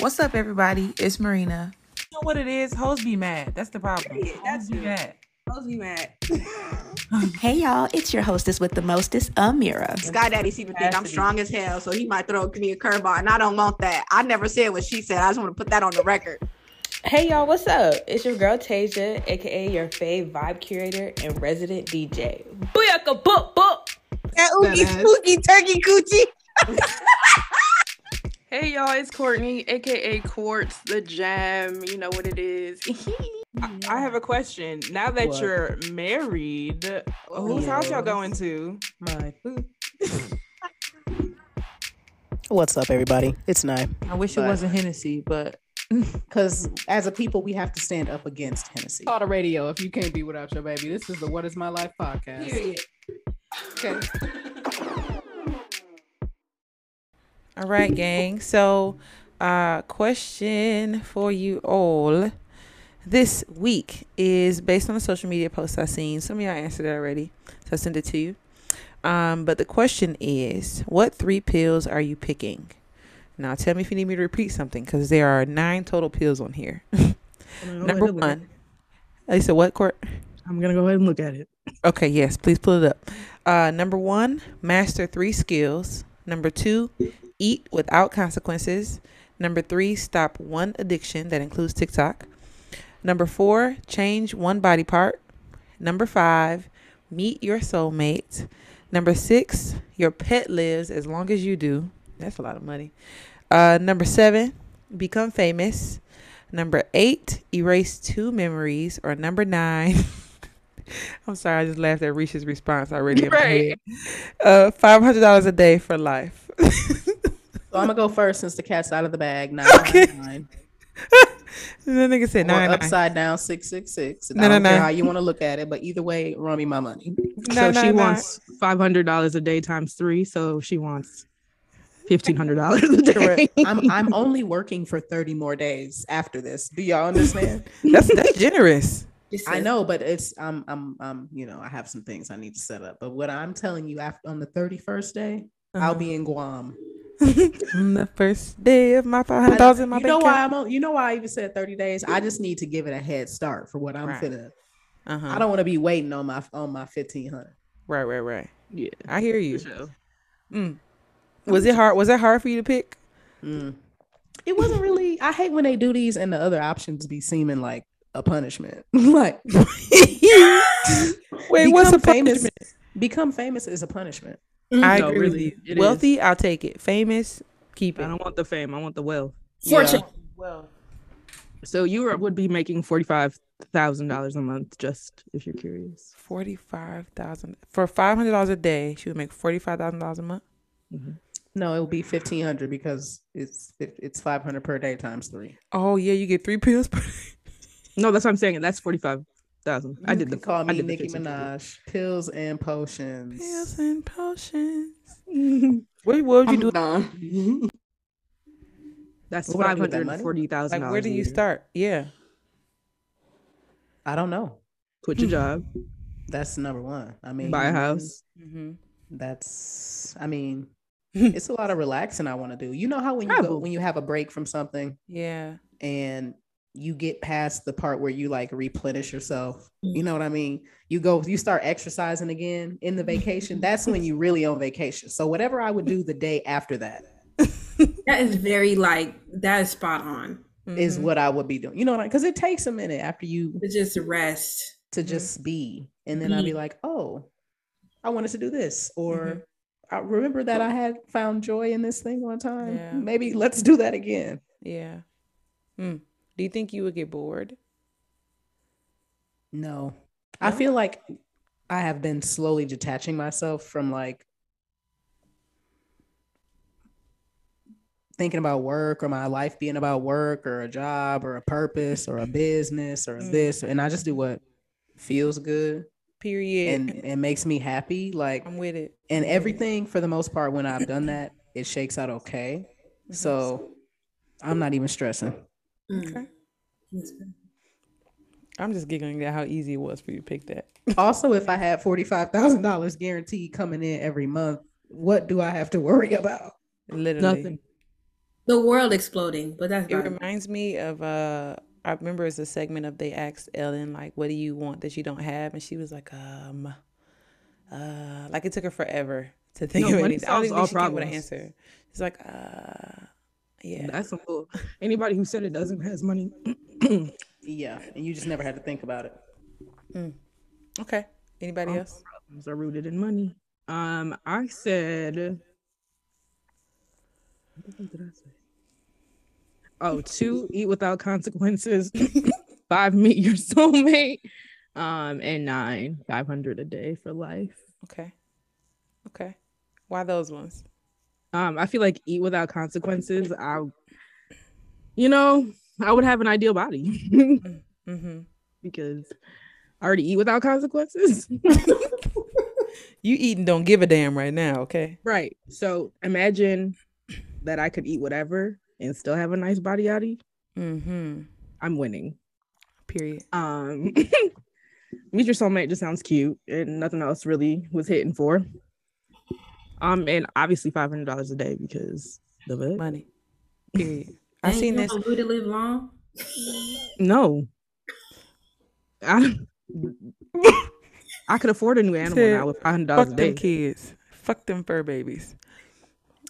What's up, everybody? It's Marina. You know what it is? Hoes be mad. That's the problem. Yeah, that's be mad. Supposed to be mad. Hey y'all, it's your hostess with the mostest, Ameera. Sky Daddy even think I'm strong as hell, so he might throw me a curveball, and I don't want that. I never said what she said. I just want to put that on the record. Hey y'all, what's up? It's your girl Tasia, aka your fave vibe curator and resident DJ. Booyaka boop boop. That oogie spooky turkey coochie. Hey y'all, it's Courtney, aka Quartz, the Jam. You know what it is. I, I have a question. Now that What? you're married, oh, whose house y'all going to? Mine. What's up, everybody? It's Nye. I wish it wasn't Hennessy, but Because as a people, we have to stand up against Hennessy. Call the radio if you can't be without your baby. This is the What Is My Life podcast. Period. Okay. All right, gang. So, uh, question for you all this week is based on a social media post I've seen. Some of y'all answered it already, so I sent it to you. Um, but the question is, what three pills are you picking? Now, tell me if you need me to repeat something, because there are nine total pills on here. Number one, I said what, Court? I'm gonna go ahead and look at it. Okay, yes, please pull it up. Uh, number one, master three skills. Number two, eat without consequences. Number three, stop one addiction that includes TikTok. Number four, change one body part. Number five, meet your soulmate. Number six, your pet lives as long as you do. That's a lot of money. Uh, number seven, become famous. Number eight, erase two memories. Or number nine, I'm sorry, I just laughed at Risha's response already. Right. Uh, five hundred dollars a day for life. So I'm gonna go first since the cat's out of the bag. Nine, Okay. nine, nine. the nigga said Or nine nine. upside down six six six. No, I no, don't care no. how you want to look at it, but either way, run me my money. No, so no, she no. wants five hundred dollars a day times three, so she wants fifteen hundred dollars a day. I'm I'm only working for 30 more days after this. Do y'all understand? That's that's generous. I know, but it's I'm I'm um you know I have some things I need to set up. But what I'm telling you, after on the 31st day, I'll Uh-huh. be in Guam. On the first day of my five hundred dollars in my you know why. I'm on, you know why I even said 30 days. I just need to give it a head start for what I'm Right. finna. Uh-huh. I don't want to be waiting on my on my 1500. Right, right, right. Yeah, I hear you. sure. Mm. Was it hard? Was it hard for you to pick? Mm. It wasn't really. I hate when they do these and the other options be seeming like a punishment. like Wait, what's the become famous? famous? Become famous is a punishment. I No, agree really, with you. it is. Wealthy, I'll take it. Famous, keep it. I don't want the fame. I want the wealth. Fortune. Well, So you would be making forty five thousand dollars a month, just if you're curious. forty-five thousand for five hundred dollars a day. She would make forty-five thousand dollars a month. Mm-hmm. No, it will be 1500 because it's it's 500 per day times three. Oh yeah, you get three pills per day. No, that's what I'm saying. That's forty five thousand. I did can the call me did Nicki Minaj. Pills and potions. pills and potions. What, what would you do? done. That's What would I five do with that hundred money? and forty thousand Like, dollars. where do you start? Yeah. I don't know. Quit your job, That's number one. I mean, buy a house. Mm-hmm. That's. I mean, it's a lot of relaxing I want to do. You know how when you go, when you have a break from something Yeah. and you get past the part where you like replenish yourself. You know what I mean? You go, you start exercising again in the vacation. That's when you really on vacation. So whatever I would do the day after that That is very like that is spot on. is Mhm. what I would be doing. You know what I? Because it takes a minute after you To just rest. to just be, and then I'd be Be. like, oh, I wanted to do this, or Mhm. I remember that I had found joy in this thing one time. Yeah. Maybe let's do that again. Yeah. Mm. Do you think you would get bored? No, I feel like I have been slowly detaching myself from like thinking about work or my life being about work or a job or a purpose or a business or Mm. this, and I just do what feels good Period. and it makes me happy. Like I'm with it. and everything for the most part when I've done that, it shakes out okay. So I'm not even stressing. Okay. I'm just giggling at how easy it was for you to pick that. Also, if I had forty five thousand dollars guaranteed coming in every month, what do I have to worry about? Literally. Nothing. The world exploding, but that's It about it. reminds me of uh I remember it's a segment of they asked Ellen like, "What do you want that you don't have?" And she was like, "Um, uh, like it took her forever to think No, of money anything. I don't solves all think she came with an answer. It's like, uh, yeah, That's some bull. Anybody who said it doesn't has money. Yeah, and you just never had to think about it. okay. Anybody All else? problems are rooted in money. Um, I said. What did I say? Oh, two, eat without consequences. Five, meet your soulmate. Um, and nine, five hundred a day for life. Okay, okay. Why those ones? Um, I feel like eat without consequences. I, you know, I would have an ideal body Mm-hmm. because I already eat without consequences. You eating don't give a damn right now. Okay. right. So imagine that I could eat whatever and still have a nice body yaddy. Mm-hmm. I'm winning. Period. Um, meet your soulmate just sounds cute, and nothing else really was hitting for. Um, and obviously five hundred dollars a day because the? Money. Period. I Ain't seen you this. know to live long. No, I, I could afford a new animal Said, now with five hundred dollars Fuck a them day. kids. Fuck them fur babies.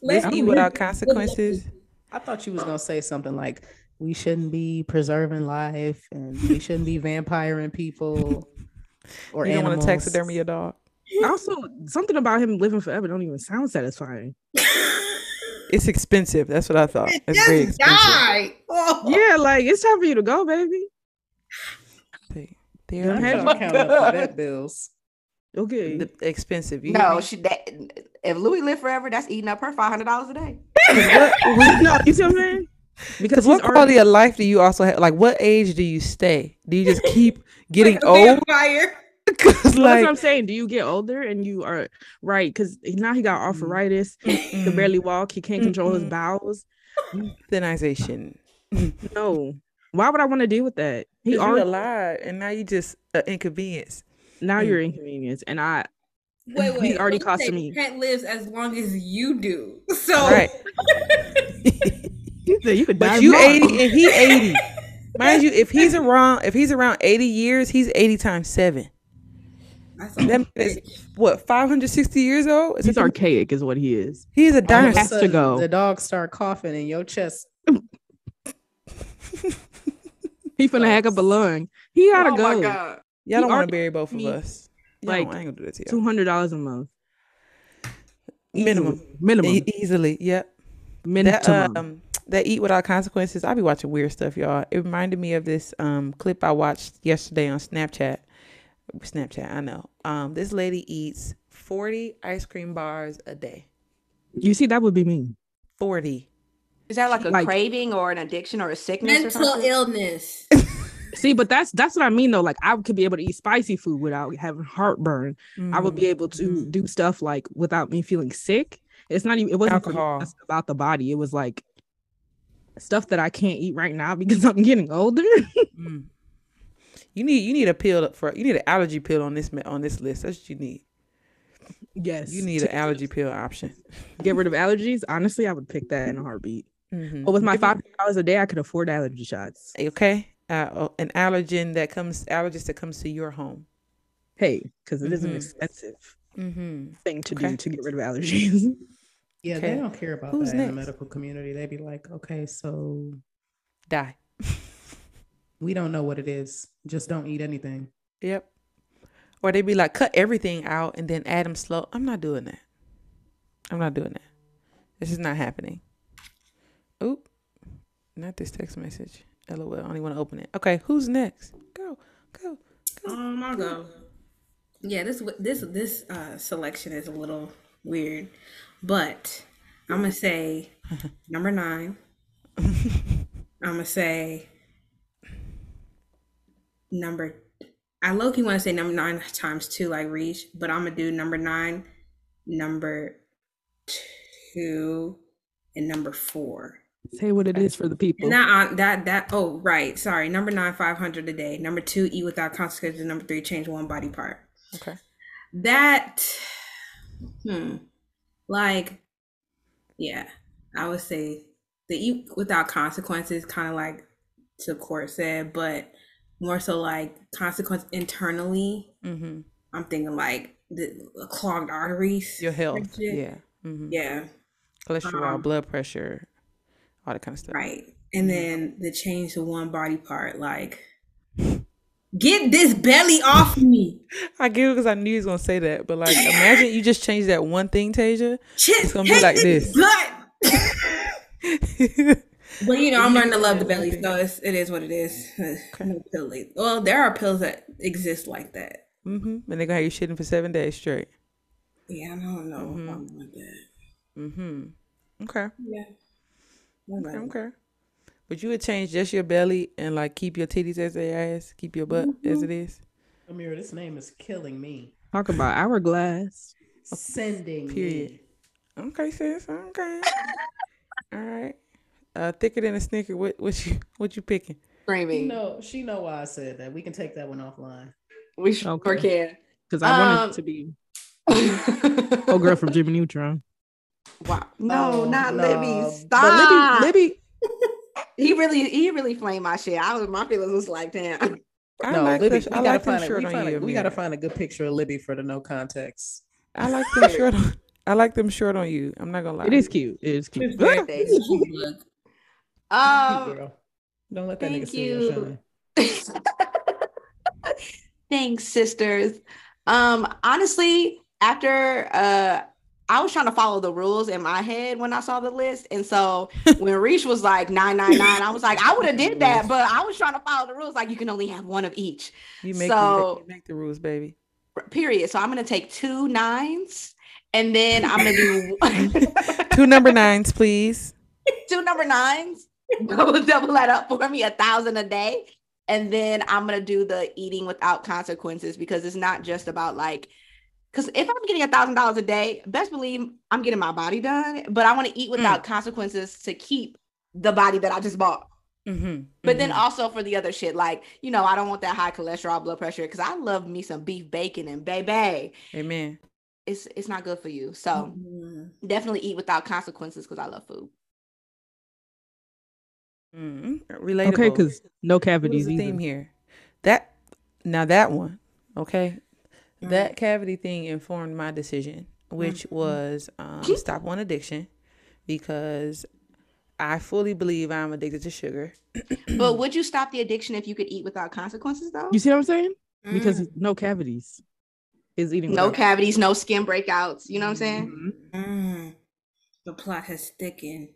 Let's Let's be eat without consequences. I thought you was gonna say something like we shouldn't be preserving life and we shouldn't be vampiring people or you don't want animals. to taxidermy your dog. Also, something about him living forever don't even sound satisfying. It's expensive. That's what I thought. It's very Just expensive. die. Oh. Yeah, like it's time for you to go, baby. See, I'm There, Hey, to count up the vet bills. Okay. the expensive. You hear No, she that if Louis lived forever, that's eating up her five hundred dollars a day. no, you see what I'm saying? Because Because he's what already- quality of life do you also have? Like, what age do you stay? Do you just keep getting Like old? vampire. Because Well, that's what I'm saying. Do you get older and you are right? Because now he got arthritis. He can barely walk. He can't control his bowels. thinization. No. Why would I want to deal with that? He He are already alive, and now you just uh, inconvenience. now Mm. you're inconvenienced, and I Wait, wait, He already cost costed said me. Pet lives as long as you do. So Right. you said you could die. But you tomorrow. eighty and he eighty. Mind you, if he's around, if he's around eighty years, he's eighty times seven. That's That all. man is what five hundred sixty years old? Is He's that the- archaic, is what he is. He is a All dinosaur. has to go. The dog start coughing in your chest. He finna hack up a lung. He gotta oh go. my god. Y'all don't want to bury both of me, us. Y'all like, don't- I ain't gonna do that to Two you. hundred dollars a month. Minimum. Easily. Minimum. E- easily, yep. Minimum. That um, that eat without consequences. I be watching weird stuff, y'all. It reminded me of this um clip I watched yesterday on Snapchat. Snapchat, I know. Um, this lady eats forty ice cream bars a day. you see, that would be me. Forty. Is that like a Like- craving or an addiction or a sickness or Mental something? illness. See, but that's that's what I mean though. Like I could be able to eat spicy food without having heartburn. I would be able to Mhm. do stuff like without me feeling sick. It's not even it wasn't Alcohol. about the body. It was like stuff that I can't eat right now because I'm getting older. Mm. You need you need a pill for you need an allergy pill on this on this list. That's what you need. yes. You need an allergy pill option. get rid of allergies. Honestly, I would pick that in a heartbeat. Mhm. But with my Give me- five dollars a day, I could afford allergy shots. okay, uh, oh, an allergen that comes allergist that comes to your home. Hey, because it is an Mhm. expensive Mm-hmm. thing to Okay. do to get rid of allergies. Yeah, Okay. they don't care about Who's that in the medical community. They'd be like, okay, so Die. we don't know what it is. Just don't eat anything. Yep. Or they'd be like, cut everything out and then add them slow. I'm not doing that. I'm not doing that. This is not happening. Oop. Not this text message. LOL. I don't even want to open it. Okay, who's next? Go, go. Um, I'll go. Yeah, this this this uh, selection is a little weird, but I'm gonna say number nine. I'm gonna say number. I low key want to say number nine times two, like Reach, but I'm gonna do number nine, number two, and number four. Say what it is for the people. Not on that that oh right sorry number nine five hundred a day number two eat without consequences number three change one body part Okay. that hmm like yeah I would say the eat without consequences, kind of like to court said, but more so like consequence internally. Mm-hmm. I'm thinking like the clogged arteries. Your health. Yeah. Mm-hmm. Yeah. Cholesterol, Um, blood pressure, all that kind of stuff. Right. And then the change to one body part, like get this belly off me. I get it because I knew he was gonna say that, but like, imagine you just change that one thing, Tasia. Shit, It's gonna be like this. Butt. But you know, I'm learning to love the belly, so it's, it is what it is. No pill. Well, there are pills that exist like that. mm-hmm. And they're gonna have you shitting for seven days straight. Yeah, I don't know if I'm like that. Mm-hmm. Okay. Yeah. Okay. Okay. But you would change just your belly and like keep your titties as they ass, keep your butt as it is. Ameera, this name is killing me. Talk about hourglass. Sending Period. me. Okay, sis. Okay. All right. Uh, thicker than a snicker. What what you what you picking? She Screaming. know, she know why I said that. We can take that one offline. We sure Okay. can. Because I wanted Um, it to be oh girl from Jimmy Neutron. Wow. No, Oh, not no. Libby. But Stop. Libby, Libby, He really, he really flamed my shit. I was, my feelings was like, damn. I no, like Libby. the, we I gotta like them find a, we, on find you. a, we gotta find a good picture of Libby for the no context. I like them short on. I like them short on you. I'm not gonna lie. It is cute. It is cute. Um, Don't let that nigga thank steal your you. shine. Thanks, sisters. Um, honestly, after uh I was trying to follow the rules in my head when I saw the list. And so when Reach was like 999, I was like, I would have did that, but I was trying to follow the rules. Like you can only have one of each. You make So- the, you make the rules, baby. Period. So I'm gonna take two nines and then I'm gonna do Two number nines, please. two number nines. Double double that up for me, a thousand a day. And then I'm gonna do the eating without consequences because it's not just about like because if I'm getting a thousand dollars a day, best believe I'm getting my body done, but I want to eat mm. without consequences to keep the body that I just bought. Mm-hmm. But then mm-hmm. also for the other shit, like, you know, I don't want that high cholesterol blood pressure because I love me some beef bacon and baby. Amen. It's it's not good for you. So mm-hmm. definitely eat without consequences because I love food. Mm, relatable. Okay, because no What is cavities the either. theme here? That now that one, okay, that cavity thing informed my decision, which was um, stop one addiction, because I fully believe I'm addicted to sugar. But would you stop the addiction if you could eat without consequences though? You see what I'm saying? Because no cavities is eating. no without- cavities, no skin breakouts. You know what I'm saying? Mm. The plot has thickened.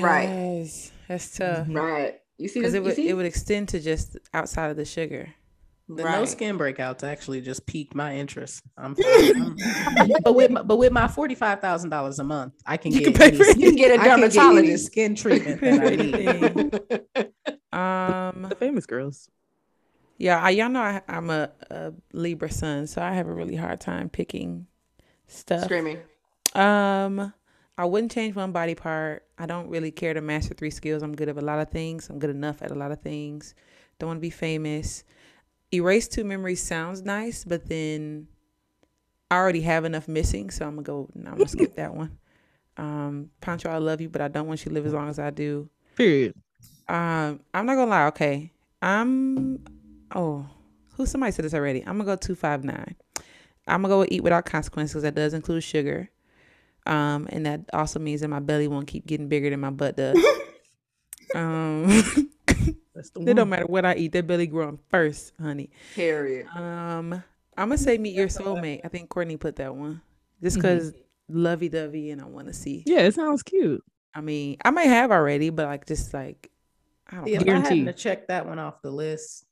Right. Yes, that's tough. Right. You see Because this? it you would see? it would extend to just outside of the sugar. The no skin breakouts actually just piqued my interest. I'm. I'm- but with my, but with my forty five thousand dollars a month, I can You get can pay any for You can get a I can any dermatologist. skin treatment that I need. Um, The famous girls. yeah, I, y'all know I, I'm a, a Libra sun, so I have a really hard time picking stuff. Screaming. Um, I wouldn't change one body part. I don't really care to master three skills. I'm good at a lot of things. I'm good enough at a lot of things. Don't want to be famous. Erase two memories sounds nice, but then I already have enough missing, so I'm gonna go. No, I'm gonna skip that one. Um, Pancho, I love you, but I don't want you to live as long as I do. Period. Um, I'm not gonna lie. Okay, I'm. Oh, who? Somebody said this already. I'm gonna go two five nine. I'm gonna go with eat without consequences. That does include sugar. Um, and that also means that my belly won't keep getting bigger than my butt does. um, That's the it one. don't matter what I eat. That belly growing first, honey. Period. Um, I'm gonna say meet your soulmate. I think Courtney put that one just because lovey dovey, and I want to see. Yeah, it sounds cute. I mean, I may have already, but like just like I don't If know. I hadn't Guaranteed. to check that one off the list,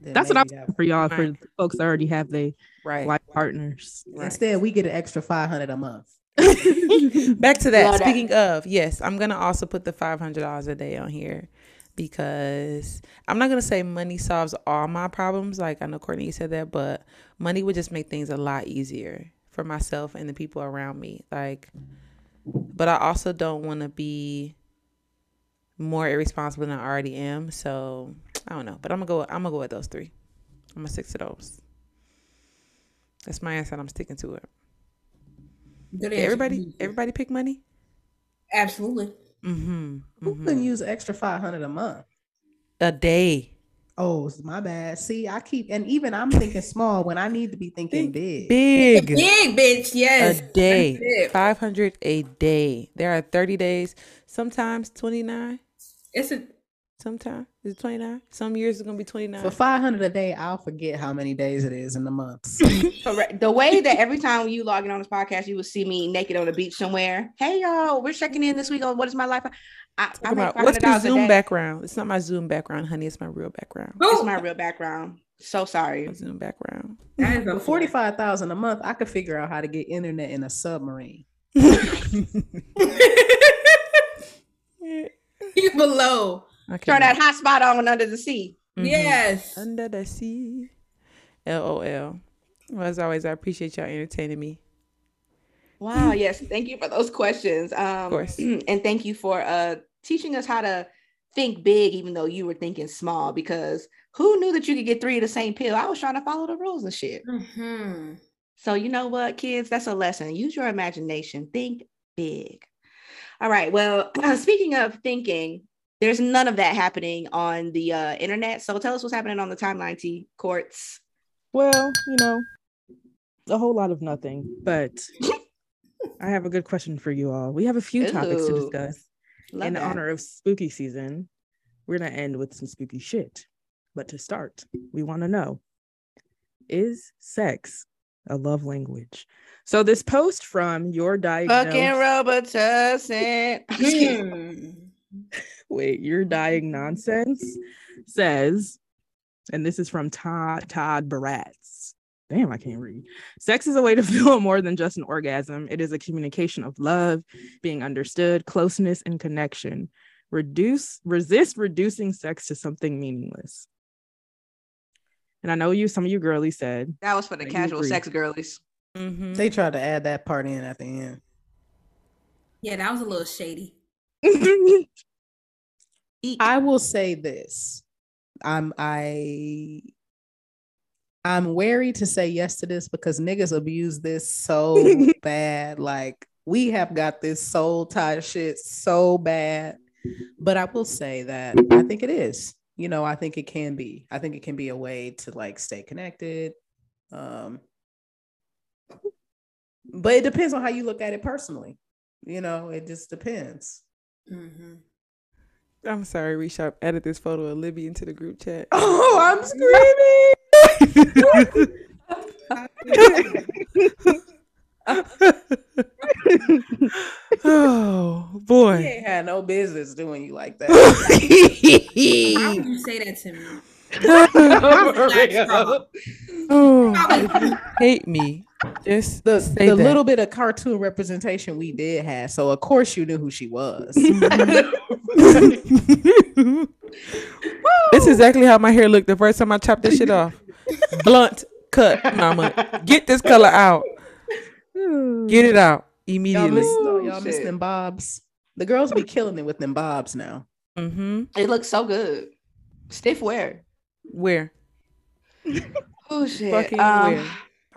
That's what I'm that- saying for y'all, for folks that already have they Right. life partners. Right. Instead, we get an extra five hundred a month. Back to that. Love that. Speaking of, yes, I'm gonna also put the five hundred dollars a day on here because I'm not gonna say money solves all my problems. Like I know Courtney said that, but money would just make things a lot easier for myself and the people around me. Like, but I also don't want to be more irresponsible than I already am. So I don't know, but I'm gonna go. I'm gonna go with those three. I'm gonna stick to those. That's my answer. and I'm sticking to it. Good answer. everybody, everybody pick money. Absolutely. Mm-hmm. Who couldn't use extra five hundred a month? A day. Oh, it's my bad. See, I keep and even I'm thinking small when I need to be thinking big. Big. Big bitch, yes. A day. 500 a day. There are 30 days. Sometimes 29. It's a Sometimes it's 29. Some years it's going to be 29. For five hundred a day, I'll forget how many days it is in the months. Correct. The way that every time you log in on this podcast, you will see me naked on the beach somewhere. Hey y'all, we're checking in this week on what is my life. I, I about, what's hundred your Zoom background? It's not my Zoom background, honey. It's my real background. It's my real background. So sorry. My Zoom background. that is a For forty five thousand a month, I could figure out how to get internet in a submarine. He's below. Okay. Turn that hotspot on under the sea. Mhm. Yes. Under the sea. LOL. Well, as always, I appreciate y'all entertaining me. Wow. Yes. Thank you for those questions. Um, Of course. And thank you for uh teaching us how to think big, even though you were thinking small. Because who knew that you could get three of the same pill? I was trying to follow the rules and shit. Mm-hmm. So you know what, kids? That's a lesson. Use your imagination. Think big. All right. Well, speaking of thinking, there's none of that happening on the uh, internet. So tell us what's happening on the timeline, T courts. Well, you know, a whole lot of nothing, but I have a good question for you all. We have a few topics to discuss. In that. honor of spooky season, we're gonna end with some spooky shit. But to start, we want to know: Is sex a love language? So this post from your Fucking diagnosed Robitussin. Hmm. you're dying nonsense says, and this is from Todd Todd Baratz. Damn, I can't read. Sex is a way to feel more than just an orgasm. It is a communication of love, being understood, closeness, and connection. Reduce, resist reducing sex to something meaningless. And I know you, some of you girlies said, That was for the casual agree. sex girlies. Mm-hmm. They tried to add that part in at the end. Yeah, that was a little shady. I will say this. I'm I I'm wary to say yes to this because niggas abuse this so bad. Like we have got this soul tie shit so bad. But I will say that I think it is. You know, I think it can be. I think it can be a way to like stay connected. Um but it depends on how you look at it personally. You know, it just depends. Mm-hmm. I'm sorry, Risha. Added this photo of Libby into the group chat. Oh, I'm screaming. oh He boy. ain't had no business doing you like that. How would you say that to me? oh, if hate me. Just the the little bit of cartoon representation we did have, so of course you knew who she was. this is exactly how my hair looked the first time I chopped this shit off. Blunt cut, mama. Get this color out. Get it out y'all immediately. miss, no, y'all miss them bobs. The girls be killing it with them bobs now. Mm-hmm. It looks so good. Stiff wear. Where? Oh shit. Fucking Um, where?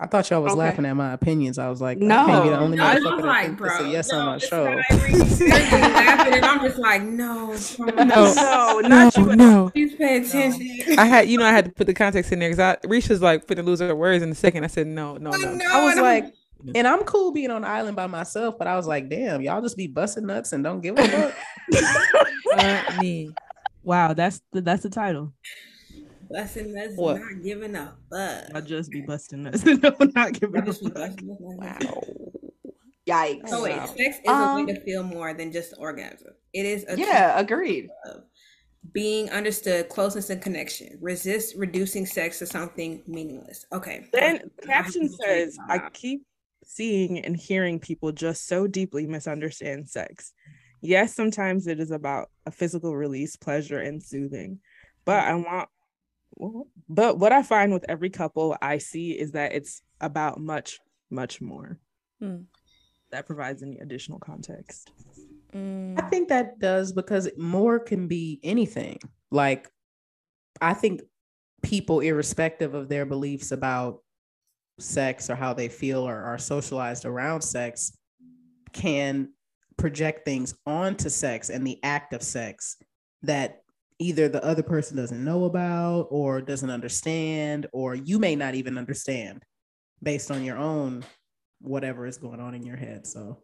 I thought y'all was Okay. laughing at my opinions. I was like, No. I can't be the only No, I was motherfucker that like, think bro, this a yes on my show. not really laughing, and I'm just like, no, No, no, no, not you. no. please pay attention. I had, you know, I had to put the context in there because I, Risha's like finna lose her words in a second. I said, no, no, no. No, I was and I'm- like, and I'm cool being on the island by myself, but I was like, damn, y'all just be busting nuts and don't give a fuck. Funny. wow, that's the that's the title. Busting nuts, What? not giving a fuck. I just be busting us. no, not giving just be a fuck. busting nuts, not giving a Wow. fuck. Yikes. So wait, Wow. sex is Um, a way to feel more than just orgasm. It is a Yeah, agreed. of being understood, closeness and connection. Resist reducing sex to something meaningless. Okay. Then I caption have says, I keep seeing and hearing people just so deeply misunderstand sex. Yes, sometimes it is about a physical release, pleasure, and soothing. But I want, but what I find with every couple I see is that it's about much, much more. Hmm. That provides any additional context. Mm. I think that does because more can be anything. Like, I think people, irrespective of their beliefs about sex or how they feel or are socialized around sex, can project things onto sex and the act of sex that either the other person doesn't know about or doesn't understand or you may not even understand based on your own whatever is going on in your head so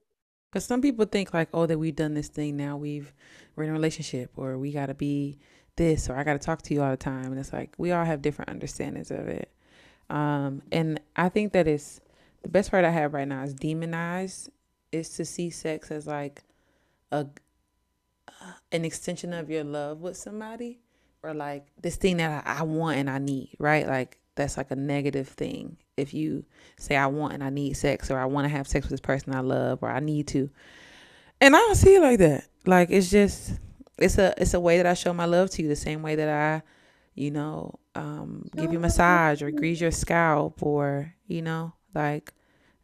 Because some people think like, oh, that we've done this thing now, we've we're in a relationship, or we got to be this, or I got to talk to you all the time, and it's like we all have different understandings of it. Um, and I think that it's the best part I have right now is demonized is to see sex as like a an extension of your love with somebody, or like this thing that I, I want and I need, right? Like that's like a negative thing. If you say I want and I need sex, or I want to have sex with this person I love, or I need to, and I don't see it like that. Like it's just it's a it's a way that I show my love to you, the same way that I, you know, um, give you a massage or grease your scalp, or you know, like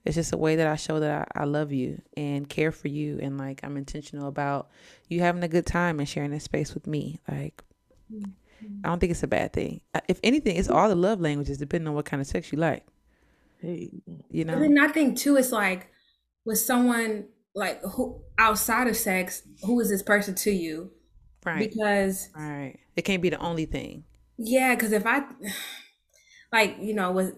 it's just a way that I show that I, I love you and care for you, and like I'm intentional about you having a good time and sharing this space with me. Like I don't think it's a bad thing. Uh, If anything, it's all the love languages, depending on what kind of sex you like. Hey, You But know, then I think too, it's like with someone like who outside of sex, who is this person to you? right? Because Right. It can't be the only thing. yeah, because if I like, you know, with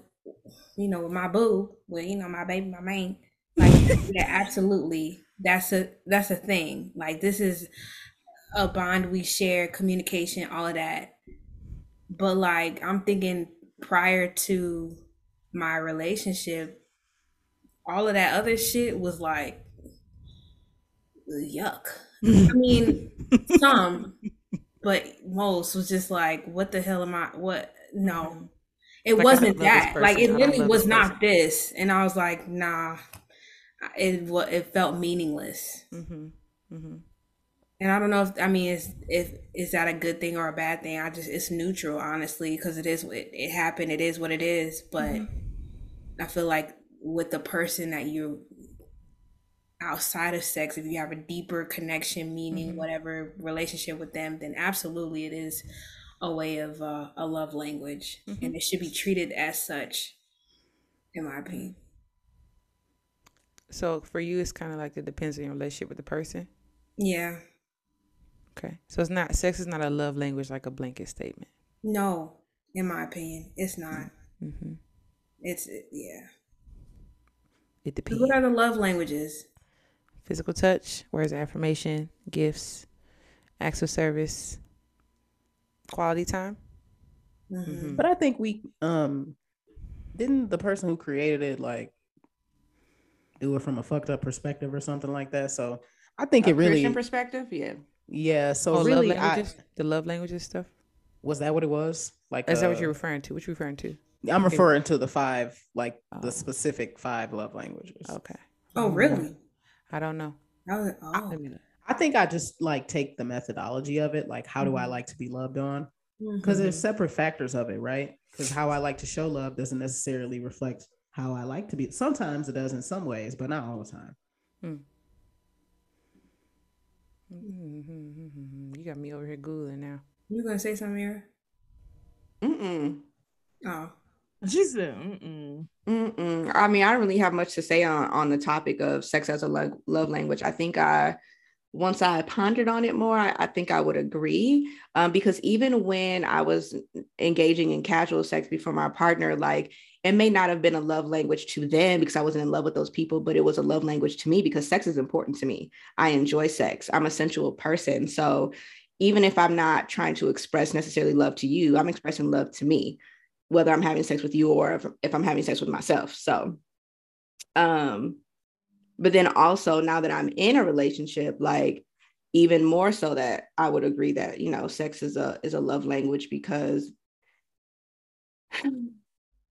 you know, with my boo, with you know, my baby, my main, like yeah, absolutely. That's a that's a thing. Like this is a bond we share, communication, all of that. But like I'm thinking prior to my relationship, all of that other shit was like yuck. I mean, some, but most was just like, what the hell am I? What? No, it Like, wasn't that. Like it person. I don't really was not this, and I was like, nah. It it felt meaningless, Mm-hmm. Mm-hmm. and I don't know if I mean is if is that a good thing or a bad thing. I just it's neutral, honestly, because it is it, it happened. It is what it is, but I feel like with the person that you outside of sex, if you have a deeper connection, meaning, Mhm. whatever relationship with them, then absolutely it is a way of uh, a love language, Mhm. and it should be treated as such, in my opinion. So for you, it's kind of like it depends on your relationship with the person. Yeah, Okay. So it's not sex is not a love language like a blanket statement. no, in my opinion, it's not. Mm-hmm. It's yeah. It depends. What are the love languages? Physical touch, words of affirmation, gifts, acts of service, quality time. Mhm. Mhm. But I think we um didn't the person who created it like do it from a fucked up perspective or something like that. So I think A it really Christian perspective, yeah. yeah. So oh, really, love I, the love languages stuff. was that what it was? Like, Is that what uh, you're referring to? What you referring to? I'm referring to the five, like Oh. the specific five love languages. Okay. Oh, really? I don't know. Was, oh. Let me look. I think I just like take the methodology of it, like how do I Mhm. like to be loved on? Because there's separate factors of it, right? Because how I like to show love doesn't necessarily reflect how I like to be. Sometimes it does in some ways, but not all the time. Mm-hmm. You got me over here googling now. You gonna say something, Mira? Mm-mm. Oh. Mm-mm. I mean, I don't really have much to say on on the topic of sex as a lo- love language. I think I once I pondered on it more, I, I think I would agree. Um, because even when I was engaging in casual sex before my partner, like it may not have been a love language to them because I wasn't in love with those people, but it was a love language to me because sex is important to me. I enjoy sex. I'm a sensual person. So even if I'm not trying to express necessarily love to you, I'm expressing love to me whether I'm having sex with you or if, if I'm having sex with myself. So, um, but then also now that I'm in a relationship, like even more so that I would agree that you know sex is a is a love language because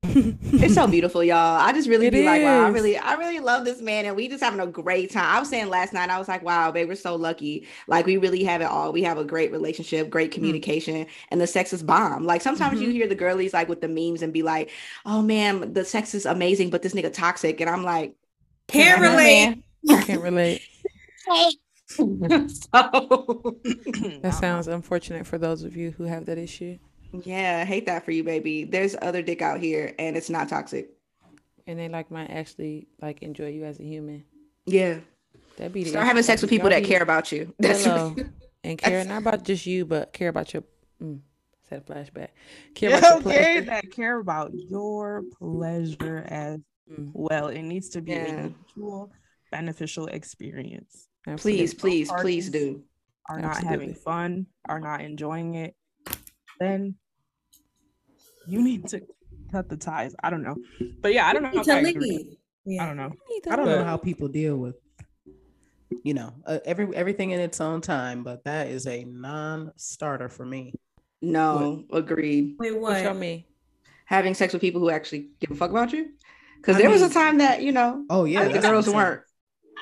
it's so beautiful, y'all. I just really It be like, wow, I really, I really love this man, and we just having a great time. I was saying last night, I was like, wow, babe, we're so lucky. Like we really have it all. We have a great relationship, great hmm. communication, and the sex is bomb. Like sometimes you mm-hmm. hear the girlies like with the memes and be like, oh man, the sex is amazing, but this nigga toxic, and I'm like, can't I relate. Can't relate. so That sounds unfortunate for those of you who have that issue. yeah, I hate that for you, baby. There's other dick out here, and it's not toxic. And they like might actually like enjoy you as a human. Yeah. that'd be the Start issue. having sex with people Y'all that be- care about you. That's Hello. and care not about just you, but care about your. Mm, said a flashback. Care Yeah, about your okay, pleasure. that care about your pleasure as well. It needs to be Yeah. a mutual beneficial experience. please, absolutely. please, please parties. do. Are not having fun, are not enjoying it, then you need to cut the ties. I don't know. But yeah, I don't know. if To I, agree. Yeah. I don't know. I don't know how people deal with, you know, uh, every everything in its own time, but that is a non-starter for me. No, agreed. Wait, What what? y'all? Having sex with people who actually give a fuck about you. Because I there was a time that you know Oh yeah, the that's what I'm girls saying. weren't.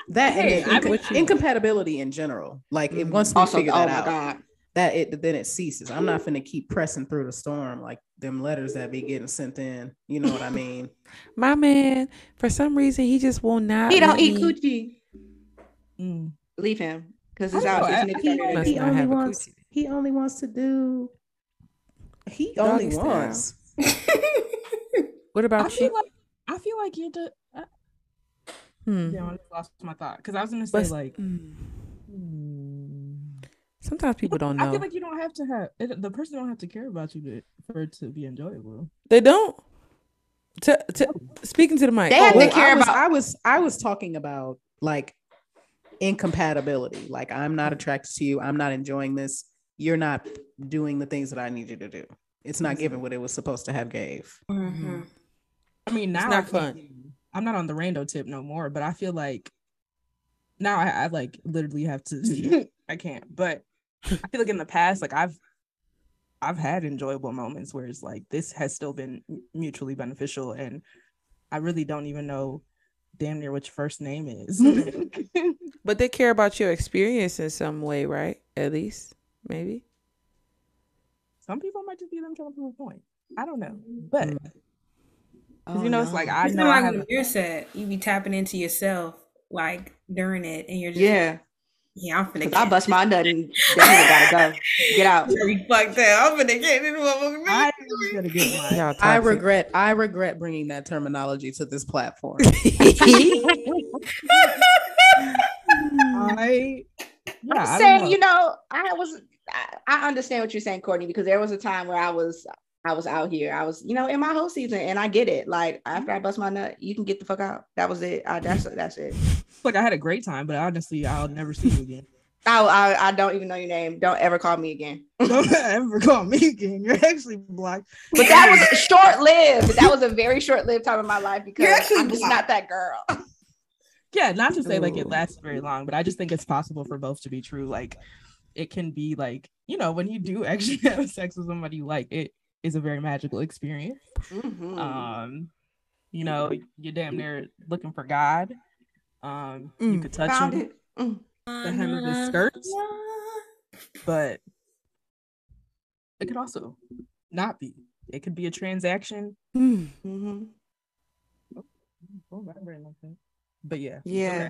That Hey, and the inc- incompatibility in general. Like it, Mhm. once we Also, figure oh that my out, god, that it then it ceases. I'm not gonna keep pressing through the storm like them letters that be getting sent in. You know what I mean? My man, for some reason, he just will not. he don't eat coochie. Mm. Leave him because I it's out. know, His I- I niggas feel are like gonna Must do he only wants he only wants to do he Doggy only wants What about feel you? like I feel like you're the uh, Hmm. yeah, I lost my thought because I was gonna say But- like mm, hmm. Sometimes people don't I feel like you don't have to have it, the person don't have to care about you to, for it to be enjoyable. They don't. To, to, speaking to the mic. They have Oh, to care I was, about- I was I was talking about like incompatibility. Like I'm not attracted to you. I'm not enjoying this. You're not doing the things that I need you to do. It's not giving what it was supposed to have gave. Mhm. I mean, now I fun. do- I'm not on the rando tip no more, but I feel like now I, I like literally have to. I can't, but I feel like in the past, like I've I've had enjoyable moments where it's like this has still been mutually beneficial, and I really don't even know damn near what your first name is. But they care about your experience in some way, right? At least, maybe. Some people might just be them trying to prove a point. I don't know, but mm. Mm. 'cause Oh, you know, it's like. I It's know not I like have. when you're set, you be tapping into yourself like during it, and you're just yeah. yeah, I'm finna Because I bust my nut and definitely gotta go. Get out. very fucked up. I'm finna get this motherfucker. I gotta get mine. I regret I regret bringing that terminology to this platform. I yeah, I I'm don't saying, know. you know, I was I, I understand what you're saying, Courtney, because there was a time where I was I was out here. I was, you know, in my whole season, and I get it. Like mm-hmm. after I bust my nut, you can get the fuck out. That was it. I, that's that's it. like I had a great time, but honestly, I'll never see you again. I, I I don't even know your name. Don't ever call me again. Don't ever call me again. You're actually blocked. But that was short lived. That was a very short lived time in my life because I'm just blocked. not that girl. Yeah, not to say like it lasts very long, but I just think it's possible for both to be true. Like it can be like, you know, when you do actually have sex with somebody you like, it is a very magical experience. Mhm. Um, you know, you're damn near looking for God. Um, you Mm. could touch Found him, it. Mm. the hem of his skirts, but it could also not be. It could be a transaction. Hmm. Mhm. Oh, that brain like. But yeah. Yeah.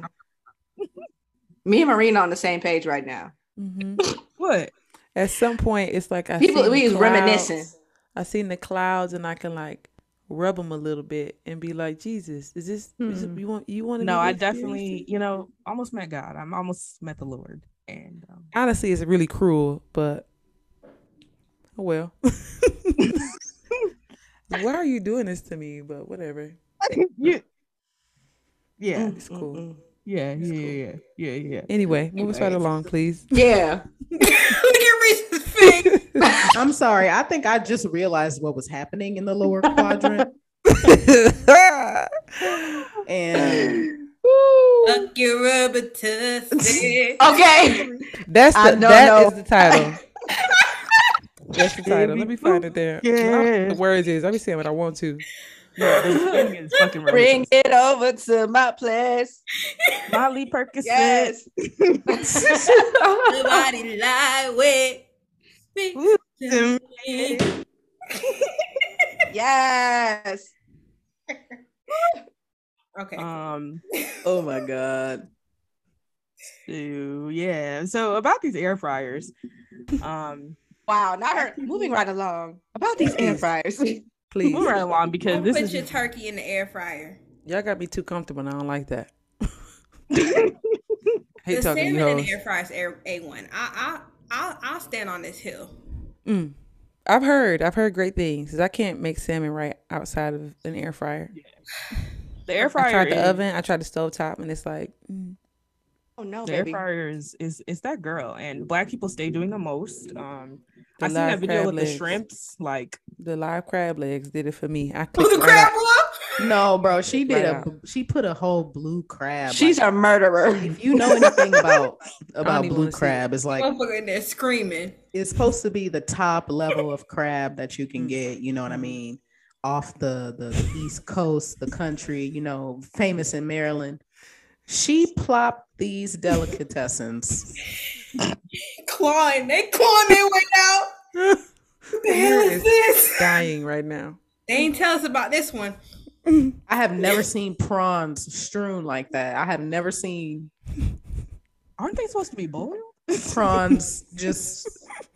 Okay. Me and Marina on the same page right now. hmm What? At some point, it's like I People, we the was reminiscing. Clouds. I seen the clouds, and I can like rub them a little bit and be like, Jesus, is this, is it- Hmm. you want you want to? No, I definitely, you know, almost met God. I'm almost met the Lord. And um, honestly, it's really cruel, but oh well. Why are you doing this to me? But whatever. you, yeah, Mm, It's cool. mm, mm. yeah, yeah, yeah, yeah, yeah, yeah. Anyway, move us right along, please. Yeah. Look at Reese's face. I'm sorry. I think I just realized what was happening in the lower quadrant. And Fuck your rubber tussie. Okay. That's I the don't that know. is the title. That's the title. Let me find it there. I don't know what Yeah. The words is I be saying what I want to. yeah the thing is fucking Bring ridiculous. it over to my place. Molly Percocet. Yes. Nobody lie with me. yes. Okay. Um. oh my god. So yeah. So about these air fryers. Um. Wow. Not her. Moving right along about these air fryers. Please. Move right along because Don't this put is your turkey in the air fryer. Y'all got me too comfortable and I don't like that. Hate the talking to you salmon in the air fryer is A1. I, I, I'll, I'll stand on this hill. Mm. I've heard. I've heard great things. I can't make salmon right outside of an air fryer. The air fryer. I tried the is- oven. I tried the stove top, and it's like, mm. Oh no, The air baby. fryer is, is is that girl, and black people stay doing the most. Um, The I seen that video crab with the shrimps. Like, the live crab legs did it for me. I Oh, clicked the right crab out. One? No, bro, she did Right a out. she put a whole blue crab. She's like, a murderer. if you know anything about about blue crab, it's like Motherfucker in there screaming. it's supposed to be the top level of crab that you Mm. can get. You know what I Mm-hmm. mean? Off the the east coast, the country, you know, famous in Maryland. She plopped these delicatessens. Clawing. They clawing their way out. What the hell is is this? dying right now. They ain't tell us about this one. I have never seen prawns strewn like that. I have never seen aren't they supposed to be boiled? prawns just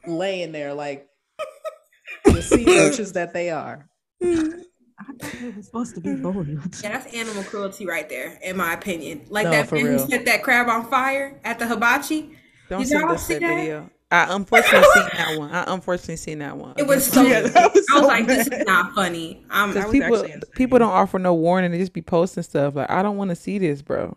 laying there like the sea roaches that they are. I thought they were supposed to be boiled. Yeah, that's animal cruelty right there, in my opinion. Like No, that for man who real. set that crab on fire at the hibachi. Don't You send y'all us see that that? video. I unfortunately seen that one. I unfortunately seen that one. It was so. Yeah, will. that was I was so like, this is not funny. I'm. Because was people people don't offer no warning. They just be posting stuff like, I don't want to see this, bro.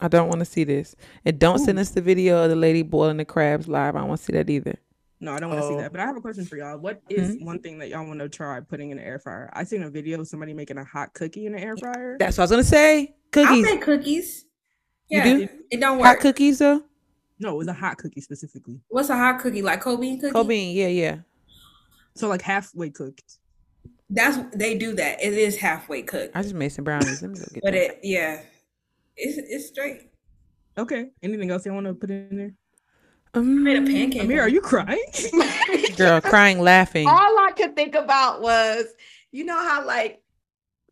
I don't want to see this. And don't send us the video of the lady boiling the crabs live. I don't want to see that either. No, I don't want to Oh. see that. But I have a question for y'all. What is mm-hmm. one thing that y'all want to try putting in the air fryer? I seen a video of somebody making a hot cookie in the air fryer. That's what I was gonna say. Cookies. I'll Cookies, make cookies. You Yeah, do? It, it don't work. hot cookies though. No, it was a hot cookie specifically. What's a hot cookie? Like Kobe cookie? Kobe, yeah, yeah. So like halfway cooked. That's they do that. It is halfway cooked, I just made some brownies. Let me go get but that. it yeah, it's it's straight. Okay. Anything else you want to put in there? I made a Um, pancake. Amir, are you crying? girl crying, laughing. All I could think about was, you know how like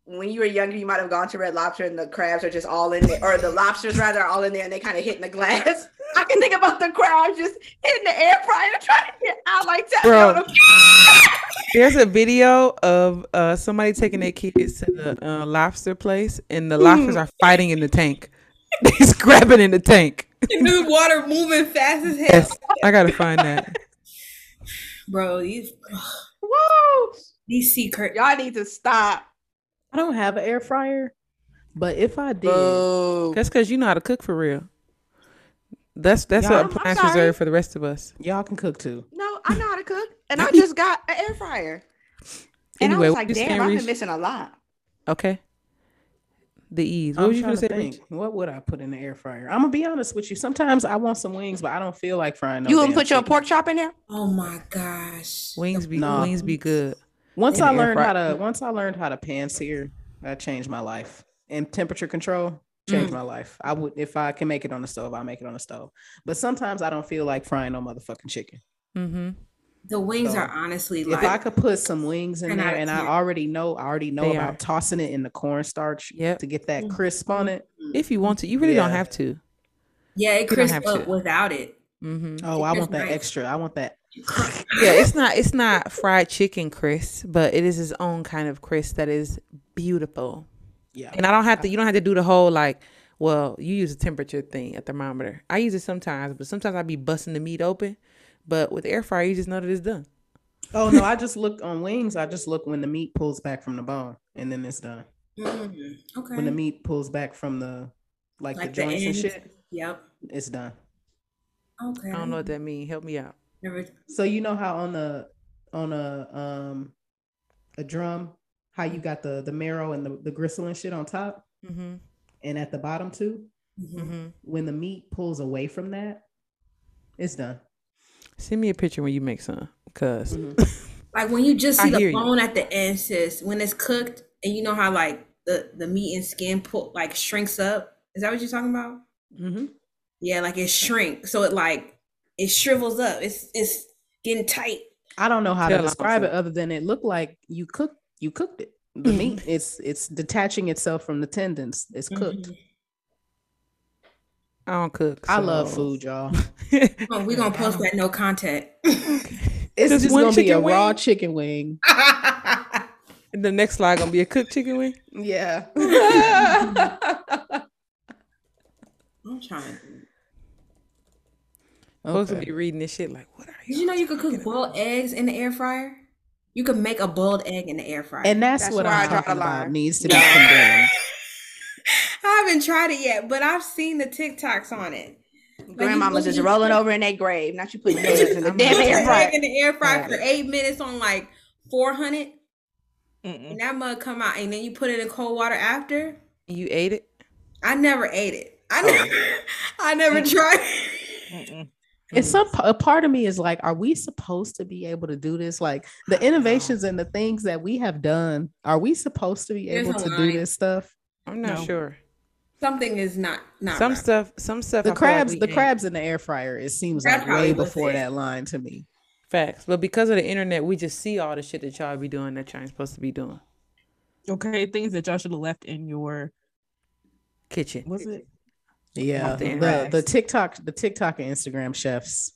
when you were younger, you might have gone to Red Lobster and the crabs are just all in there, or the lobsters rather are all in there and they kind of hit in the glass. I can think about the crabs just hitting the air fryer trying to get out like that. Bro. There's a video of uh somebody taking their kids to the uh, lobster place, and the lobsters are fighting in the tank. They're scrapping in the tank. New water moving fast as hell. Yes, I gotta find that. Bro, these Woo! these sea cur- Y'all need to stop. I don't have an air fryer, but if I did, Boo. That's because you know how to cook for real. That's that's Yeah, an I'm appliance sorry. reserved for the rest of us. y'all can cook too. No, I know how to cook, and I just got an air fryer. And Anyway, I was what like, you saying, damn, I've been missing a lot. Okay. The ease. What I'm was you gonna say? think. What would I put in the air fryer? I'm gonna be honest with you. Sometimes I want some wings, but I don't feel like frying. No you gonna damn put your chicken. pork chop in there? Oh my gosh. Wings be Nah. wings be good. Once I the air learned how to once I learned how to pan sear, that changed my life. And temperature control changed my life. I would if I can make it on the stove, I'll make it on the stove. But sometimes I don't feel like frying no motherfucking chicken. Mm-hmm. The wings So, are honestly If like I could put some wings in there and I already know, I already know about are. tossing it in the cornstarch Yep. to get that crisp on it. If you want to, you really don't have to. yeah, it You don't crisp have up to. without it. Mm-hmm. Oh, I want that nice. extra. I want that. Yeah, it's not it's not fried chicken crisp, but it is his own kind of crisp that is beautiful. Yeah. And I don't have to. You don't have to do the whole like. Well, you use a temperature thing, a thermometer. I use it sometimes, but sometimes I be busting the meat open. But with air fryer, you just know that it's done. Oh no, I just look on wings. I just look when the meat pulls back from the bone, and then it's done. Mhm. Okay. When the meat pulls back from the like, Like the the joints and shit, Yep. it's done. Okay. I don't know what that means. Help me out. Never- So you know how on the on a um a drum, how you got the the marrow and the, the gristle and shit on top, Mm-hmm. and at the bottom too. Mhm. Mm-hmm. When the meat pulls away from that, it's done. Send me a picture when you make some, because Like when you just I see the hear you. bone at the end, sis, when it's cooked, and you know how like the the meat and skin pull like shrinks up. Is that what you're talking about? Mm-hmm. Yeah, like it shrinks, so it like it shrivels up. It's it's getting tight. I don't know how Tell to describe it other than it looked like you cooked you cooked it. The meat it's it's detaching itself from the tendons. It's cooked. Mhm. I don't cook. I love food, y'all. Oh, we're gonna post that no content. It's Just just gonna be a chicken raw chicken wing. And the next slide gonna be a cooked chicken wing. Yeah. I'm trying. Folks will Okay. be reading this shit like, what are you? Did you know you could cook boiled eggs in the air fryer? You could make a boiled egg in the air fryer. And that's, That's what I I'm draw talking about. Needs to be condemned. I haven't tried it yet, but I've seen the TikToks on it. Grandmama's just rolling over in their grave. Not you putting eggs in the damn air fryer. in the air fryer for eight minutes on like 400, and that mug come out, and then you put it in cold water after. You ate it? I never ate it. I oh. never, I never tried. It's some a part of me is like, are we supposed to be able to do this? Like the innovations and the things that we have done, are we supposed to be There's able a to do this stuff? I'm not No. sure. Something is not not Some right. stuff, some stuff. The I feel like crabs, the ain't. crabs in the air fryer, it seems That like way before it. that line to me. Facts, but because of the internet, we just see all the shit that y'all be doing that y'all ain't supposed to be doing. Okay, things that y'all should have left in your Kitchen. was it? Yeah, the the the TikTok, the TikTok and Instagram chefs.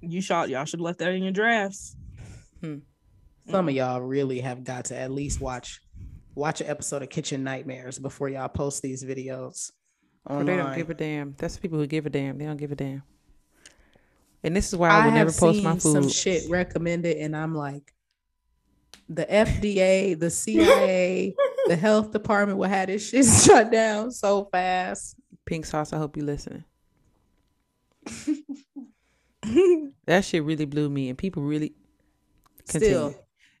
You shot y'all should have left that in your drafts. Hmm. Some of y'all really have got to at least watch watch an episode of Kitchen Nightmares before y'all post these videos Or they don't give a damn. That's the people who give a damn. They don't give a damn. And this is why I, I would never have post my food. some shit recommended, and I'm like, the FDA, the CIA, the health department will have this shit shut down so fast. Pink sauce. I hope you listening. that shit really blew me, and people really. Continue. Still,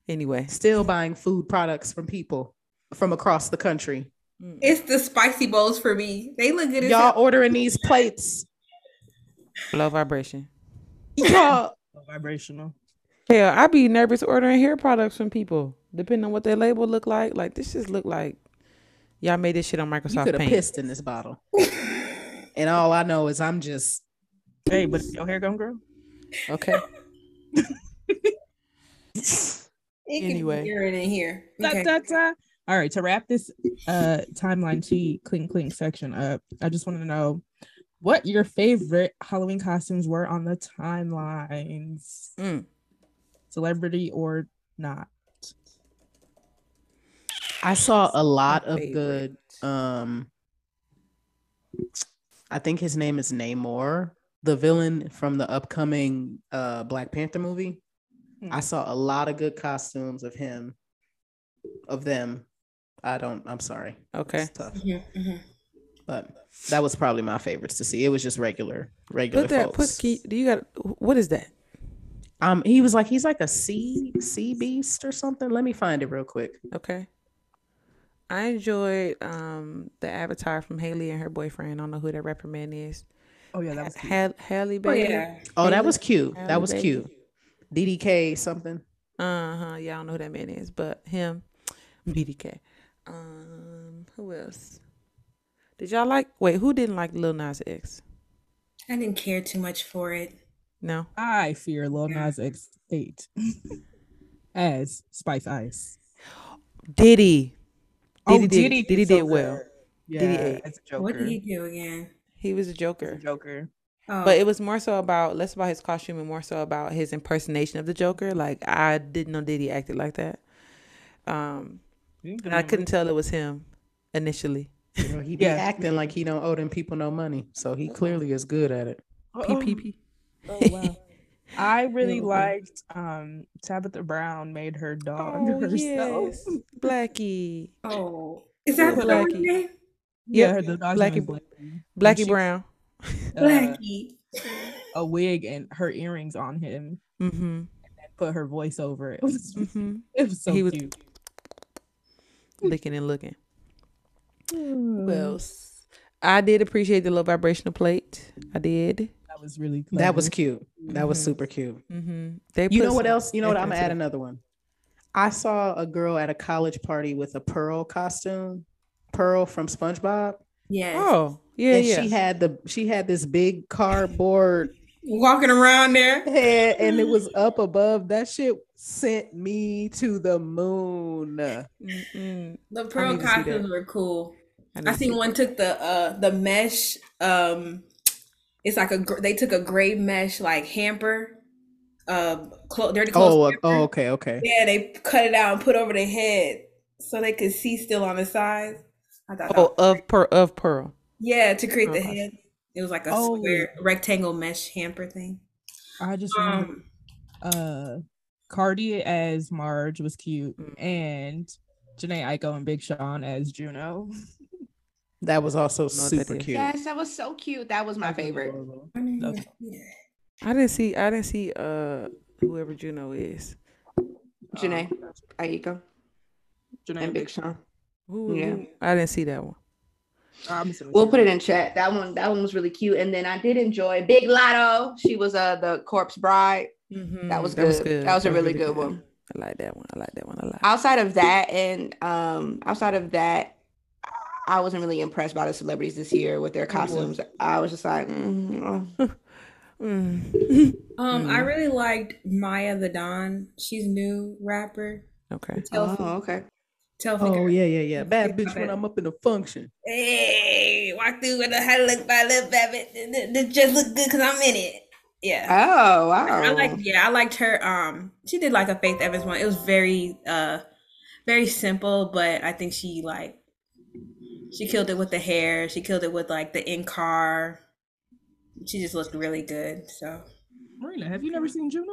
Anyway, still buying food products from people from across the country. Mm. It's the spicy bowls for me. They look good Y'all hell. ordering these plates. low vibration. Y'all, Vibrational. Hell, I be nervous ordering hair products from people, depending on what their label look like. Like this just look like y'all made this shit on you Microsoft could have Paint. pissed in this bottle. and all I know is I'm just Hey, but your hair gonna grow? Okay. It can Anyway. be urine in here. Da, Okay. da, da. All right, to wrap this uh timeline T clink clink section up, I just want to know what your favorite Halloween costumes were on the timelines, Mm. celebrity or not. I saw a lot of favorite. good um I think his name is Namor, the villain from the upcoming uh Black Panther movie. I Hmm. saw a lot of good costumes of him of them. I don't I'm sorry. Okay. It's tough. Mhm, mhm. But that was probably my favorites to see. It was just regular regular Put that. folks. Put. Key, do you got? What is that? um he was like he's like a sea sea beast or something. Let me find it real quick. Okay. I enjoyed um the avatar from Halle and her boyfriend. I don't know who that rapper man is. Oh yeah, that was cute. Ha- Halle Oh yeah. Oh, that was cute. That was Bailey. cute. DDG something. Uh huh. Yeah, I don't know who that man is, but him, DDG. Um, who else? Did y'all like? Wait, who didn't like Lil Nas X? I didn't care too much for it. No. I fear Lil Nas X ate as Spice Ice. Diddy. Oh, Diddy did. Diddy so did well. good. Diddy Yeah, ate. as a Joker. What did he do again? He was a As a Joker. Joker. Oh, But it was more so about less about his costume and more so about his impersonation of the Joker. Like I didn't know Diddy acted like that. Um, and I couldn't tell it was him initially. You know, he be Yeah. acting like he don't owe them people no money. So he clearly is good at it. PPP. Oh wow. I really Yeah. liked um Tabitha Brown made her dog Oh herself. yes, Blackie. oh, is that Yeah. Blackie. name? Yeah, her the dog's Blackie- Blackie. Blackie she- Brown. Uh, Blackie. a wig and her earrings on him Mm-hmm. and put her voice over it. It was, Mm-hmm. it was so He was- cute. Licking and looking. Mm. Who else? I did appreciate the low vibrational plate. I did. That was really That was clever. cute. That was Mhm. super cute. Mm-hmm. They You know what else? You know what? I'm gonna add another one. I saw a girl at a college party with a Pearl costume. Pearl from SpongeBob. Yeah. Oh yeah, and yeah. she had the she had this big cardboard Walking around there. head and it was up above. That shit sent me to the moon. Mm-mm. The pearl need to see that. costumes were cool. I, need I seen one took the uh the mesh um it's like a they took a gray mesh like hamper uh clo- dirty clothes Oh, hamper. oh, okay, okay. yeah they cut it out and put over the head so they could see still on the sides I thought Oh, of pearl of pearl. yeah to create the Okay. head It was like a Oh. square rectangle mesh hamper thing. I just remember Um, uh Cardi as Marge was cute Mm. and Jhené Aiko and Big Sean as Juno. That was also what super cute. Yes, that was so cute. That was my favorite. I didn't see I didn't see. I didn't see. Uh, whoever Juno is. Jhené, Aiko, Jhené and Big Sean. Who, Yeah. I didn't see that one. I'm We'll put it in chat. That one, that one was really cute. And then I did enjoy Big Latto. She was uh the corpse bride. That was good. That was a really good one. I like that one. I like that one a lot. Outside of that, and um, outside of that, I wasn't really impressed by the celebrities this year with their costumes. I was just like, mm, oh. Mm. Um, I Mm. really liked Maiya the Don. She's new rapper. Okay. Tell, oh, okay. tell Oh yeah, yeah, yeah. Bad bitch when I'm up in a function. Hey, walk through with a how to look by little baby. That just look good because I'm in it. Yeah. Oh wow. I like yeah, I liked her. Um, she did like a Faith Evans one. It was very uh, very simple, but I think she like she killed it with the hair. She killed it with like the in car. She just looked really good. So Marina, have you never seen Juno?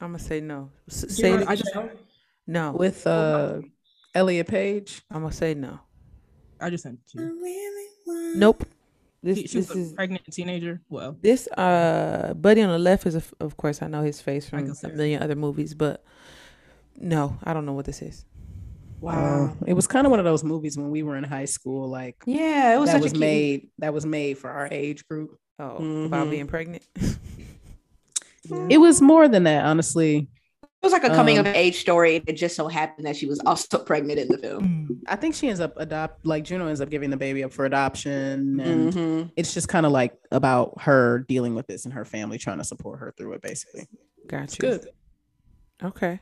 I'm gonna say no. S- say know, I just no. With uh Elliot Page. I'm gonna say no. I just sent it to you. Nope. This She, she was this a is pregnant teenager. Well, this uh buddy on the left is a, of course I know his face from a million other movies, but no, I don't know what this is. Wow. Uh, it was kind of one of those movies when we were in high school, like Yeah, it was that such was cute. made that was made for our age group. Oh, about Mhm. being pregnant. It was more than that, honestly. It was like a coming Um, of age story. It just so happened that she was also pregnant in the film. I think she ends up adopt like Juno ends up giving the baby up for adoption, and Mhm. it's just kind of like about her dealing with this and her family trying to support her through it. Basically, Got it's you. good. Okay.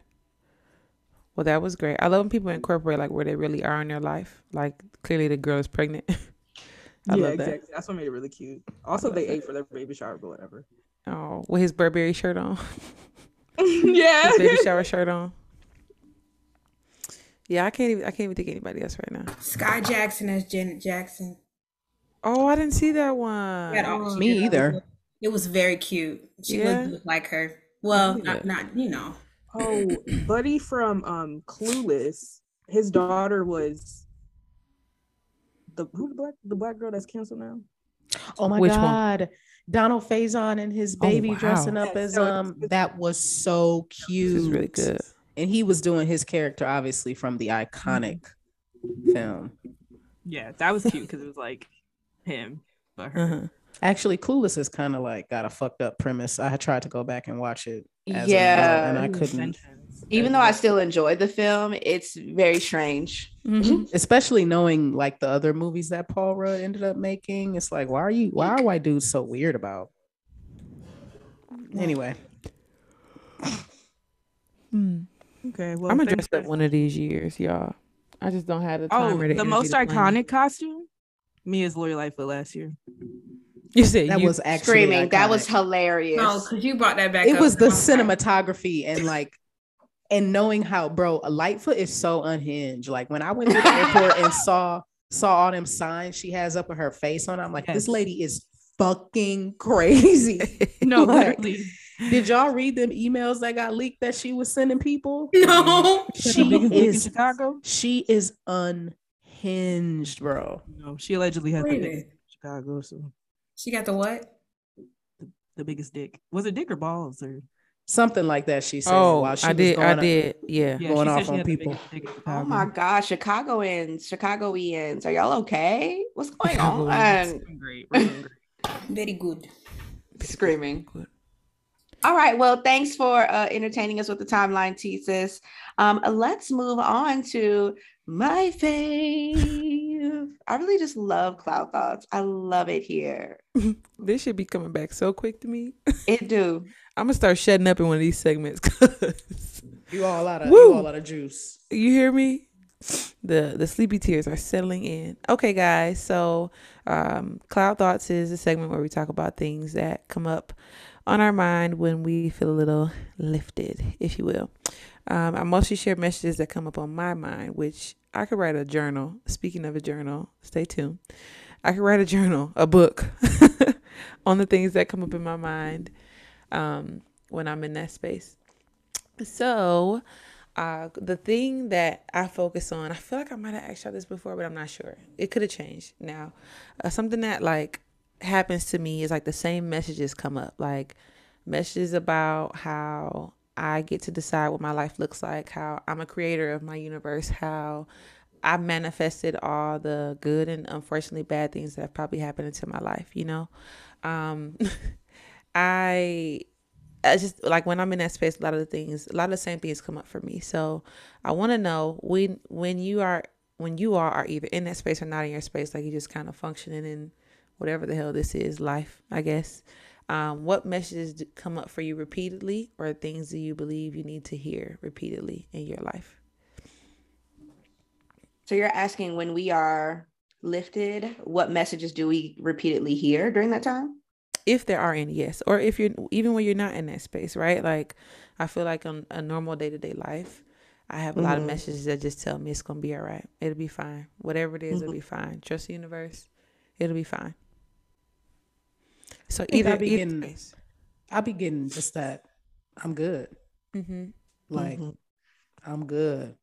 Well, that was great. I love when people incorporate like where they really are in their life. Like clearly the girl is pregnant. I yeah, love that. exactly. That's what made it really cute. Also, they ate for their baby shower, but whatever. Oh, with his Burberry shirt on, yeah. his baby shower shirt on. Yeah, I can't even. I can't even think of anybody else right now. Skai Jackson as Janet Jackson. Oh, I didn't see that one. That all- Me did either. It was very cute. She Yeah? looked like her. Well, Yeah. not, not you know. Oh, Buddy from um Clueless, his daughter was the who the black the black girl that's canceled now. Oh my Which one? god, Donald Faison and his Oh, baby wow. dressing up as um that was so cute. This is really good. and he was doing his character obviously from the iconic film. Yeah, that was cute because it was like him, but her. Uh-huh. Actually, Clueless is kind of like got a fucked up premise. I tried to go back and watch it. As Yeah. an and I couldn't. Even though I still enjoyed the film, it's very strange. Mhm. Especially knowing like the other movies that Paul Rudd ended up making, it's like, why are you? Why are white dudes so weird about? Anyway, Mm. Okay, well, I'm gonna dress up one of these years, y'all. I just don't have the time. Oh, or the energy most iconic costume. Me as Lori Lightfoot last year. You said that you- was actually Screaming. That was hilarious. No, because you brought that back. it up. was the I cinematography and like and knowing how bro lightfoot is so unhinged like when i went to the airport and saw saw all them signs she has up of her face on i'm like this lady is fucking crazy No, Like, literally. did y'all read them emails that got leaked that she was sending people No. She the she biggest dick in is Chicago. she is unhinged bro No, she allegedly has the Really? biggest dick in Chicago. So She got the what? the biggest dick was it dick or balls or something like that she said Oh, while she I did. I going- did. Yeah. yeah, Going she off on people. biggest dick in Oh my gosh, Chicagoans, Chicagoans, are y'all okay? What's going on? Great. We're doing great. Very good. Screaming. Good. All right. Well, thanks for uh, entertaining us with the timeline teases. Um, let's move on to my fave. I really just love Cloud Thoughts. I love it here. This should be coming back so quick to me. It do. I'm gonna start shutting up in one of these segments. 'cause- you all out of Woo! you all out of juice you hear me? The the sleepy tears are settling in. Okay, guys. So, um, Cloud Thoughts is a segment where we talk about things that come up on our mind when we feel a little lifted, if you will. Um, I mostly share messages that come up on my mind, which I could write a journal. Speaking of a journal, stay tuned. I could write a journal, a book on the things that come up in my mind um, when I'm in that space. So, uh, the thing that I focus on, I feel like I might have asked y'all this before, but I'm not sure. It could have changed now. Uh, something that like happens to me is like the same messages come up, like messages about how I get to decide what my life looks like, how I'm a creator of my universe, how I manifested all the good and unfortunately bad things that have probably happened into my life, you know. Um, I I just like when I'm in that space, a lot of the things, a lot of the same things come up for me. So I want to know when when you are when you are are either in that space or not in your space, like you just kind of functioning in whatever the hell this is, life, I guess. Um, what messages come up for you repeatedly, or things do you believe you need to hear repeatedly in your life? So you're asking when we are lifted, what messages do we repeatedly hear during that time? if there are any yes or if you're even when you're not in that space right like i feel like on a normal day-to-day life i have a lot of Mhm. messages that just tell me it's gonna be all right it'll be fine whatever it is, it'll Mhm. be fine trust the universe it'll be fine so think I'll be either getting- space. I be getting just that. I'm good. Mm-hmm. Like Mhm. I'm good.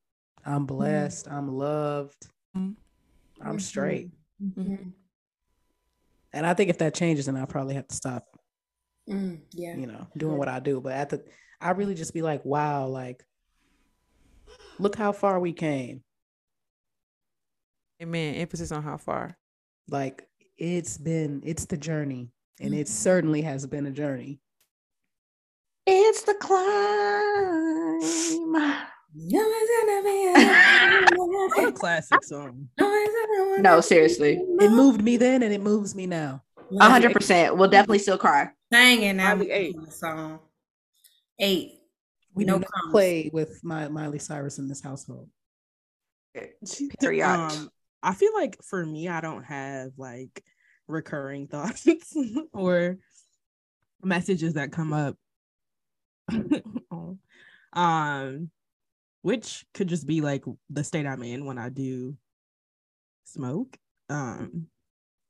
I'm blessed. I'm loved. I'm straight. Mm-hmm. And I think if that changes, then I'll probably have to stop, Mm, yeah. you know, doing what I do. But at the, I really just be like, wow, like, look how far we came. amen emphasis on how far Like, it's been, it's the journey, and Mm-hmm. it certainly has been a journey. It's the climb. No one's gonna be What a classic song. No, seriously. It moved me then, and it moves me now. A hundred percent. We'll definitely still cry. Singing that Miley eight. song. Eight. We No do not crumbs. play with my Miley Cyrus in this household. Period. Um, I feel like for me, I don't have like recurring thoughts or messages that come up. Oh. um, which could just be like the state I'm in when I do smoke. Um,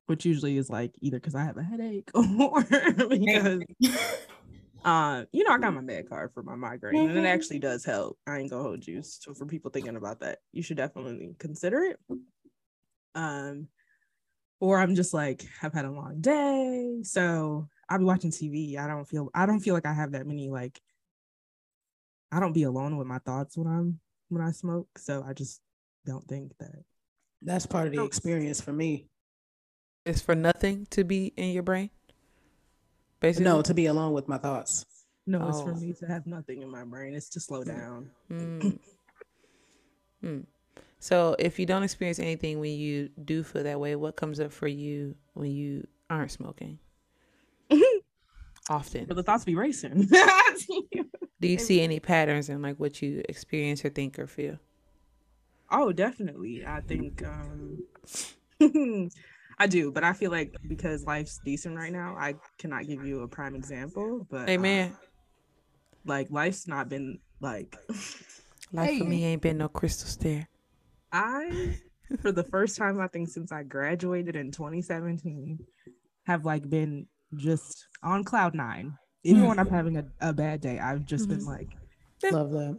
which usually is like either because I have a headache or because uh, you know, I got my med card for my migraine, and it actually does help. I ain't gonna hold you. So for people thinking about that, you should definitely consider it. Um, or I'm just like, I've had a long day, so I'll be watching TV. I don't feel, I don't feel like I have that many like. I don't be alone with my thoughts when I'm when I smoke, so I just don't think that. That's part of the Oh. experience for me. it's for nothing to be in your brain basically No, to be alone with my thoughts. No, it's for Oh. me to have nothing in my brain. It's to slow down. Mm. Mm. So if you don't experience anything when you do feel that way, what comes up for you when you aren't smoking? Often. But the thoughts be racing. Do you see any patterns in like what you experience or think or feel? Oh, definitely. I think um I do, but I feel like because life's decent right now, I cannot give you a prime example. But uh, Amen. like life's not been like Life for me ain't been no crystal stair. I for the first time I think since I graduated in 2017 have like been just on cloud nine. Even when I'm having a, a bad day, I've just been like Love that.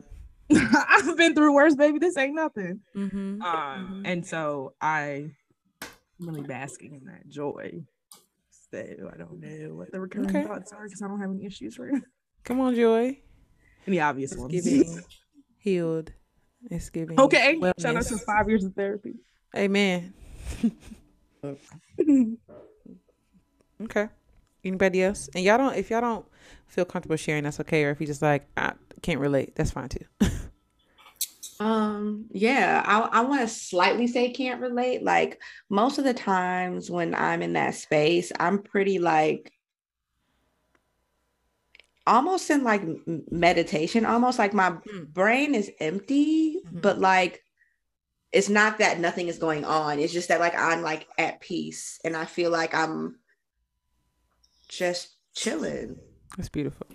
I've been through worse, baby. This ain't nothing. Mm-hmm. Um, and so I really basking in that joy. So I don't know what the recurring Okay. thoughts are because I don't have any issues right now. Come on, Joy. Any obvious It's ones. giving healed. It's giving okay. Shout out wellness. to five years of therapy. Amen. Okay. Anybody else? And y'all don't if y'all don't feel comfortable sharing, that's okay. Or if you just like I can't relate, that's fine too. Um, yeah, I, I want to slightly say can't relate. Like most of the times when I'm in that space, I'm pretty like almost in like meditation, almost like my Mm. brain is empty, Mhm. but like it's not that nothing is going on. It's just that like I'm like at peace and I feel like I'm just chilling. That's beautiful.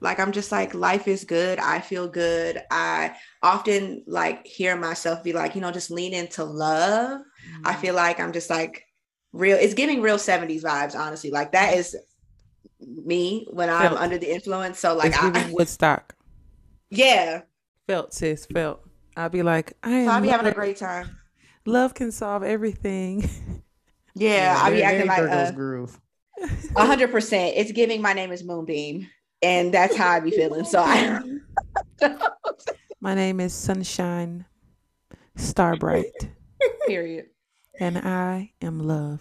like i'm just like life is good i feel good i often like hear myself be like you know just lean into love i feel like i'm just like real. It's giving real '70s vibes. Honestly, like that is me when I'm under the influence. So like, it's I, giving Woodstock. yeah. Felt, sis, felt. I'll be like, I so I'll be having a great time. Love can solve everything. Yeah, I'll be acting very like Virgo's uh, groove. a hundred percent. It's giving. My name is Moonbeam, and that's how I be feeling. So I. My name is Sunshine Starbright, Period. and I am love.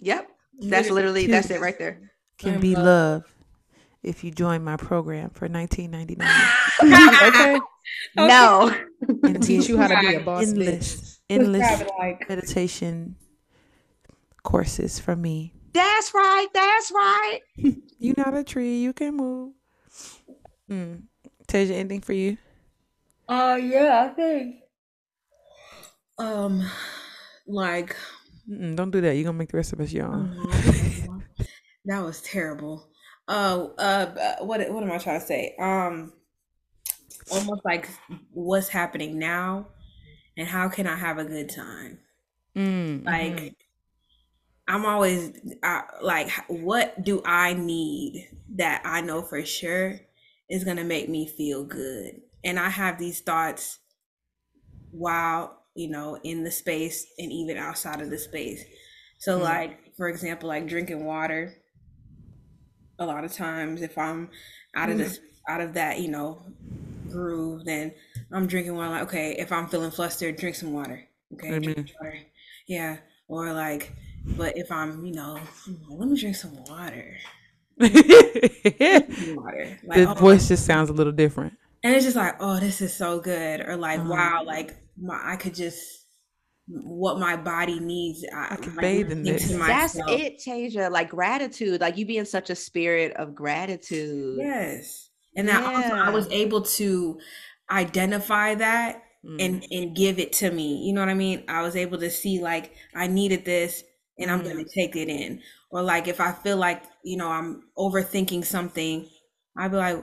Yep. That's literally that's it right there. Can I'm be love. love if you join my program for 19.99 okay. No. and Teach you how to be a get boss bitch. endless, endless like meditation courses from me. That's right. That's right. You not a tree, you can move. Mm. Tasia, anything for you? Uh yeah, I think. Um like Mm-mm, don't do that. You're gonna make the rest of us yawn. Mhm. That was terrible. Uh uh what what am I trying to say? Um almost like what's happening now and how can I have a good time? Mm, Like mhm. I'm always uh, like what do I need that I know for sure is going to make me feel good? And I have these thoughts while, you know, in the space and even outside of the space. So Mm. like for example, like drinking water a lot of times if I'm out of this out of that, you know, groove, then I'm drinking water like okay, if I'm feeling flustered, drink some water. Okay, drink water. Yeah. Or like but if I'm, you know, let me drink some water. the Water. Like, oh, voice just sounds a little different. and it's just like, oh, this is so good. Or like, Uh-huh. wow, like my, I could just what my body needs. I, I can like, bathe in think this. to That's myself, it, Tasia. Like gratitude. Like you be in such a spirit of gratitude. Yes. And that also I was able to identify that Mm. and and give it to me. You know what I mean? I was able to see like I needed this and I'm Mhm. going to take it in. Or like if I feel like, you know, I'm overthinking something, I'd be like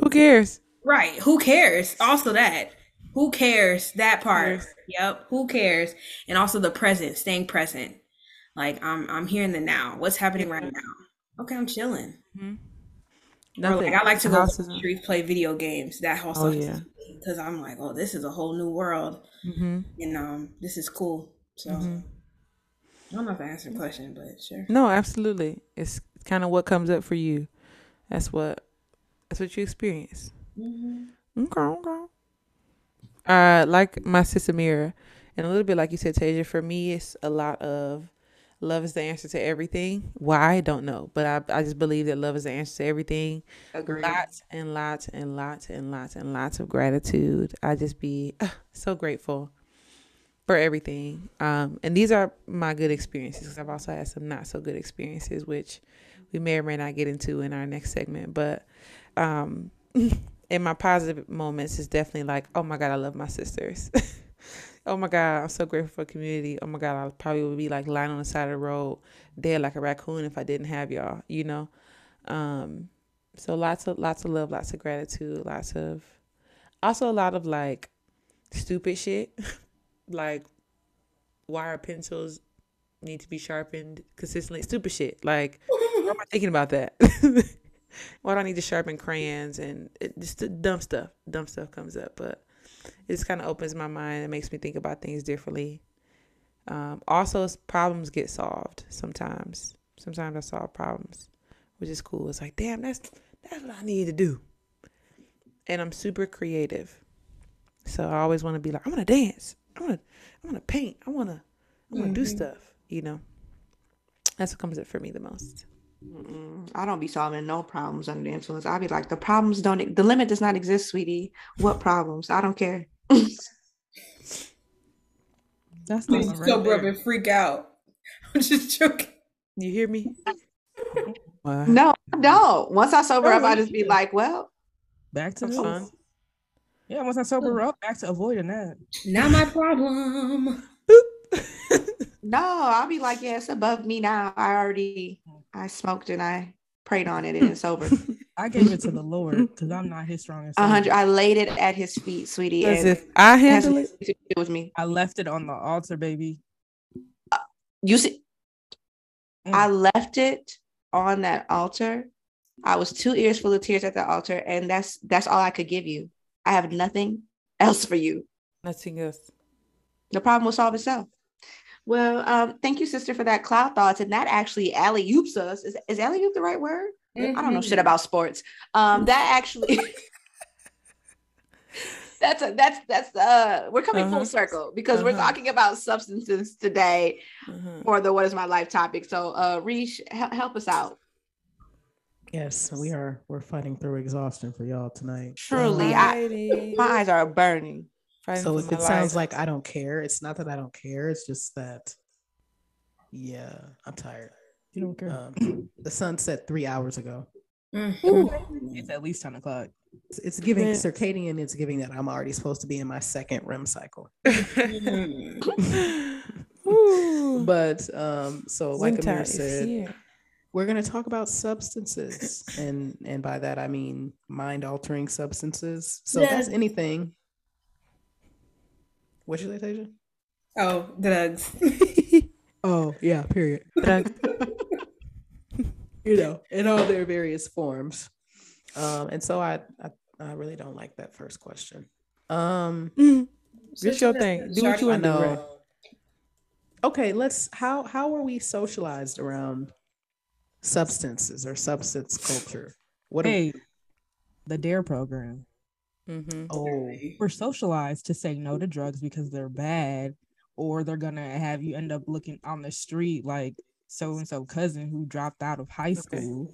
Who cares? Right. Who cares? Also that. Who cares? That part. Yep. Who cares? And also the present, staying present. Like I'm I'm here in the now. What's happening right now? Okay, I'm chilling. Mhm. Or like I like to go to the streets, play video games. That whole Oh, stuff. yeah. Because I'm like, oh, this is a whole new world. Mhm. And um this is cool. So Mhm. I don't know if I answered the question, but sure. No, absolutely. It's kind of what comes up for you. That's what that's what you experience. Mhm. Okay, okay. Uh, like my sister Mira, and a little bit like you said, Tasia. For me, it's a lot of love is the answer to everything. Why I don't know, but I I just believe that love is the answer to everything. Agreed. Lots and lots and lots and lots and lots of gratitude. I just be uh, so grateful for everything. Um, and these are my good experiences because I've also had some not so good experiences, which we may or may not get into in our next segment. But um, in my positive moments, it's definitely like, oh my God, I love my sisters. oh my God, I'm so grateful for community. Oh my God, I probably would be like lying on the side of the road, dead like a raccoon if I didn't have y'all, you know? Um, so lots of lots of love, lots of gratitude, lots of also a lot of like stupid shit. like why pencils need to be sharpened consistently. Stupid shit. Like why am I thinking about that? why do I need to sharpen crayons and it, just dumb stuff. Dumb stuff comes up, but it just kind of opens my mind and makes me think about things differently. Um, also, problems get solved sometimes. Sometimes I solve problems, which is cool. It's like, damn, that's that's what I need to do. And I'm super creative, so I always want to be like, I want to dance. I want to, I want to paint. I want to, I want to do Mhm. stuff. You know, that's what comes up for me the most. Mm-mm. I don't be solving no problems under the influence. I'll be like, the problems don't, the limit does not exist, sweetie. What problems? I don't care. That's Please not right sober up there. and freak out. I'm just joking. You hear me? Wow. No, I don't. Once I sober up, I oh, just be like, well, Back to Have this. Oh. fun. Yeah, once I sober oh. up, back to avoiding that. Not my problem. no, I'll be like, yeah, it's above me now. I already, I smoked and I prayed on it and it's over. I gave it to the Lord because I'm not his strongest. A hundred. I laid it at his feet, sweetie. As if I it handle it. nothing to with me. I left it on the altar, baby. You see, Mm. I left it on that altar. I was two ears full of tears at the altar, and that's that's all I could give you. I have nothing else for you. Nothing else. The problem will solve itself. Well, um, thank you, sister, for that cloud thoughts. And that actually alley oops us. Is, is alley oop the right word? I don't know shit about sports. Um, that actually that's a that's that's uh we're coming Uh-huh. full circle because we're Uh-huh. talking about substances today Mhm. for the what is my life topic. So uh Reesh, hel- help us out. Yes, we are. We're fighting through exhaustion for y'all tonight. Truly, I, my eyes are burning. Fighting So if my it sounds life. like I don't care, it's not that I don't care. It's just that, yeah, I'm tired. You don't care. Um, the sun set three hours ago. it's at least 10 o'clock. It's, it's giving Man. circadian. It's giving that I'm already supposed to be in my second REM cycle. But um, so like Winter Amir said, we're going to talk about substances, and and by that I mean mind altering substances. So that's anything. What you say, Tasia? Oh, drugs. Oh yeah, period. Drug- you know, in all their various forms. Um, and so I, I, I really don't like that first question. Um, It's your thing. Do what you want to do. know. Okay, let's. How how are we socialized around substances or substance culture? What? do- Hey, the DARE program. Mhm. oh, We're socialized to say no to drugs because they're bad, or they're gonna have you end up looking on the street like so and so cousin who dropped out of high school,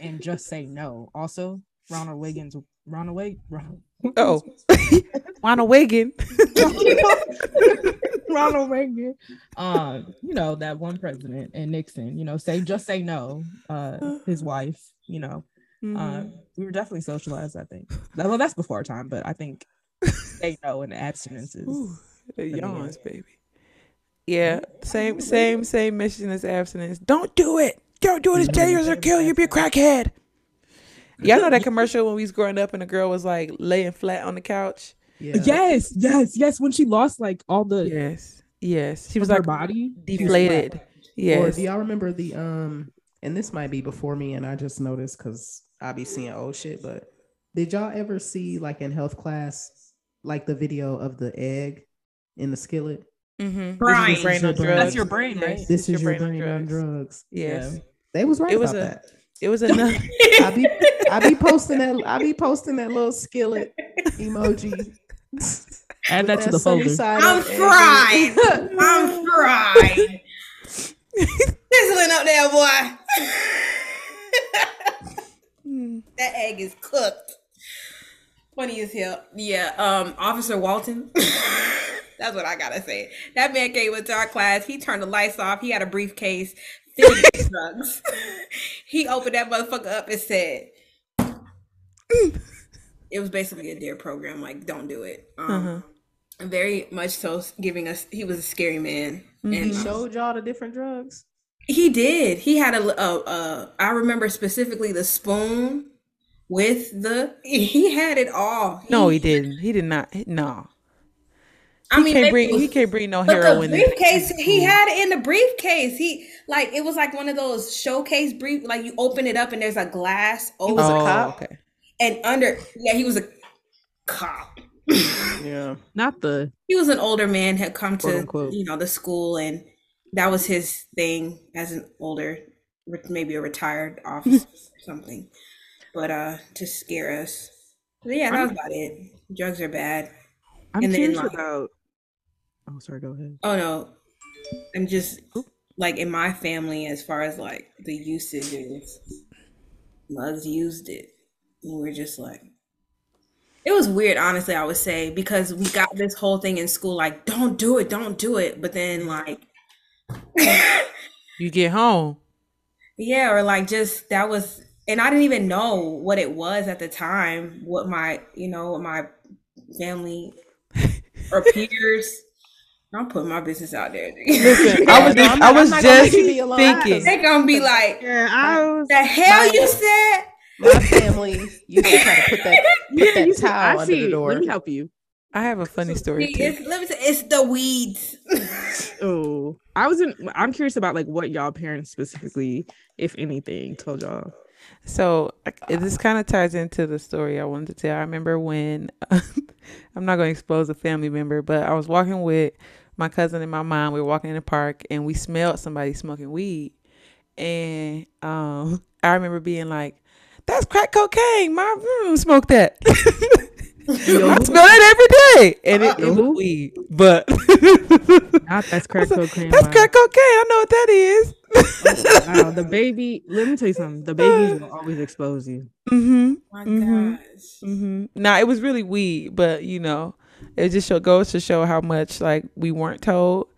and just say no. Also, Ronald Wiggins, Ronald Wig, Ronald, Oh, Ronald Reagan. Ronald Reagan, um, you know that one president and Nixon, you know, say just say no. Uh, his wife, you know, Mm-hmm. uh, we were definitely socialized. I think. Well, that's before our time, but I think they know and abstinences. Ooh, the yeah. yawns, baby. Yeah, same, same, same mission as abstinence. Don't do it. Don't do it. It's dangerous or kill you. Be a crackhead. Y'all know that commercial when we was growing up and the girl was like laying flat on the couch. yeah. Yes, yes, yes. When she lost like all the Yes, yes. She was her like body, she was deflated. Or Yes. do y'all remember the um? And this might be before me, and I just noticed because I be seeing old shit. But did y'all ever see like in health class, like the video of the egg in the skillet? Mm-hmm. Brain. Brain on That's drugs. your brain, right? Yes, This it's is your brain on drugs. Yes, Yeah. They was right It was about a- that. it was enough. I be I be posting that I be posting that little skillet emoji. Add that to the folder. I'm fried. I'm fried. Sizzling up there, boy. That egg is cooked. Funny as hell. Yeah, um, Officer Walton. That's what I gotta say. That man came into our class. He turned the lights off. He had a briefcase filled with drugs. he opened that motherfucker up and said, "It was basically a dare program. Like, don't do it." Um, very much so giving us. He was a scary man, He and showed y'all the different drugs. he did. He had a, a, a. I remember specifically the spoon with the. He had it all. No, he didn't. He did not. No, I he mean, can't maybe bring. it was- He can't bring no But the heroin. in- briefcase, he had it in the briefcase. He like it was like one of those showcase brief. Like you open it up and there's a glass over, was a oh, cop? okay. and under. Yeah, he was a cop. Yeah. Not the he was an older man had come to unquote. you know the school and that was his thing as an older maybe a retired officer or something but uh to scare us but yeah that was about it drugs are bad I'm And curious about. Oh, sorry. Go ahead. oh no i'm just like in my family as far as like the usage is mugs used it and we're just like it was weird honestly i would say because we got this whole thing in school like don't do it don't do it but then like You get home. Yeah, or like just that was, and I didn't even know what it was at the time. What my, you know, my family or peers. I'm putting my business out there. Listen, I was No, just, I'm I was gonna just leave you alone. thinking. They're gonna be like, Yeah, I was. the hell you said? My family used to try to put that put Yeah, that you towel I under see. the door. Let me help you. I have a funny story See, too. It's, let me say, it's the weeds. Oh, I wasn't. I'm curious about like what y'all parents specifically, if anything, told y'all. So this kind of ties into the story I wanted to tell. I remember when I'm not going to expose a family member, but I was walking with my cousin and my mom. We were walking in the park and we smelled somebody smoking weed, and um, I remember being like, "That's crack cocaine. My mm, smoked that." I smell it every day, and it, it was weed, but Not that's crack cocaine. that's wow. crack cocaine. I know what that is. Wow, the baby. Let me tell you something. The babies will always expose you. mm-hmm. My Mhm. gosh. hmm Now it was really weed, but you know, it just show, goes to show how much like we weren't told.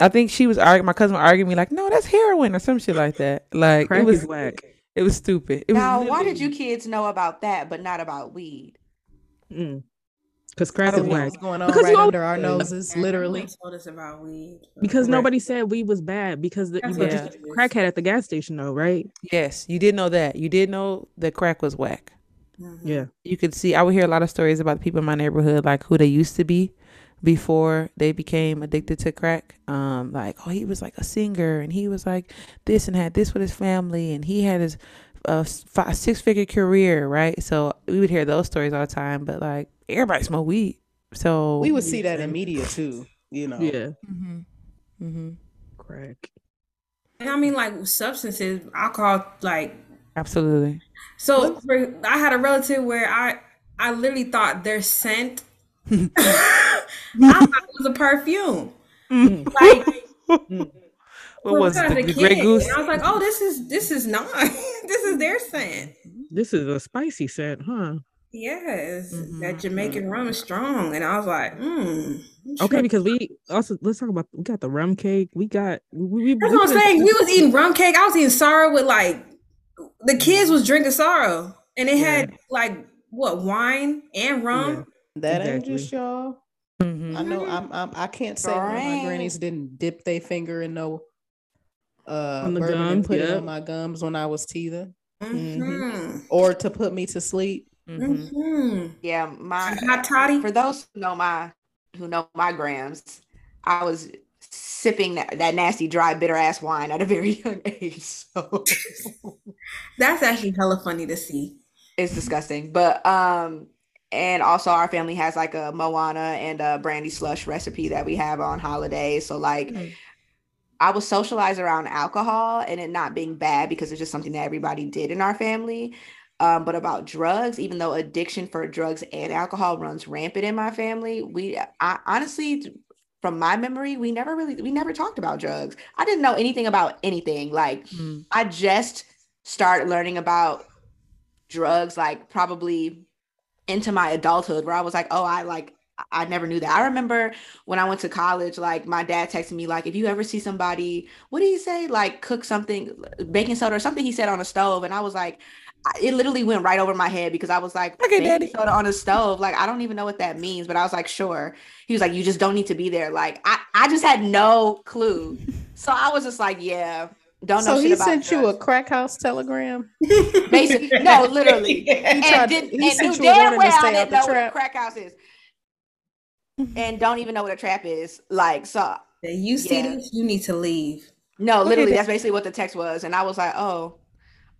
I think she was arguing. My cousin was arguing me like, "No, that's heroin or some shit like that." Like Crack it was is whack. It was stupid. It Now, was why did you kids know about that, but not about weed? Mm. Cause crack I is whack. going on Because right you under our noses, literally. told us about weed. Because Right. nobody said weed was bad. Because the, That's but what the it is. crackhead at the gas station though, right? Yes, you did know that. You did know that crack was whack. Mhm. Yeah. You could see. I would hear a lot of stories about the people in my neighborhood, like who they used to be before they became addicted to crack. Um, like, oh, he was like a singer, and he was like this, and had this with his family, and he had his uh five, six figure career, right? So we would hear those stories all the time. But like, everybody smoke weed, so We would see that in media too, you know. Yeah. Mm-hmm. Mm-hmm. Crack. And I mean, like substances, alcohol, like Absolutely. So for, I had a relative where I I literally thought their scent I thought it was a perfume. Like What was it? The, the Grey Goose? and I was like, oh, this is this is not this is their scent. This is a spicy scent, huh? Yes, Mm-hmm. that Jamaican rum is strong, and I was like, mm. Okay, because we also let's talk about we got the rum cake. We got we, we, That's we what I'm saying. We was eating rum cake. I was eating sorrel with like the kids was drinking sorrel, and it had like what wine and rum. That ain't just y'all. Mhm. I know I'm, I'm I can't say one my grannies didn't dip their finger in no uh On the bourbon and gums, put it on my gums when I was teething. Mhm. Or to put me to sleep. Mhm. Mhm. Yeah, my Hot toddy. for those who know my who know my grams, I was sipping that, that nasty dry bitter ass wine at a very young age. So That's actually hella funny to see. it's disgusting. But um and also our family has like a Moana and a brandy slush recipe that we have on holidays. So like Mm. I was socialized around alcohol and it not being bad because it's just something that everybody did in our family. Um, but about drugs, even though addiction for drugs and alcohol runs rampant in my family, we I honestly from my memory, we never really we never talked about drugs. I didn't know anything about anything. Like Mm. I just started learning about drugs like probably into my adulthood where I was like, oh, I like I never knew that. I remember when I went to college, like my dad texted me, like, if you ever see somebody, what do you say? Like cook something, baking soda or something he said on a stove. And I was like, it literally went right over my head because I was like, Okay, baking daddy. soda on a stove. Like, I don't even know what that means, but I was like, sure. He was like, you just don't need to be there. Like, I, I just had no clue. So I was just like, yeah, don't know so he sent you a drugs. crack house telegram. Basically, no, literally. and didn't, he and knew damn well I didn't know what crack house is. Mm-hmm. And don't even know what a trap is. Like, so That you see Yeah. this, you need to leave. no, Okay, literally, that's basically what the text was. And I was like, oh,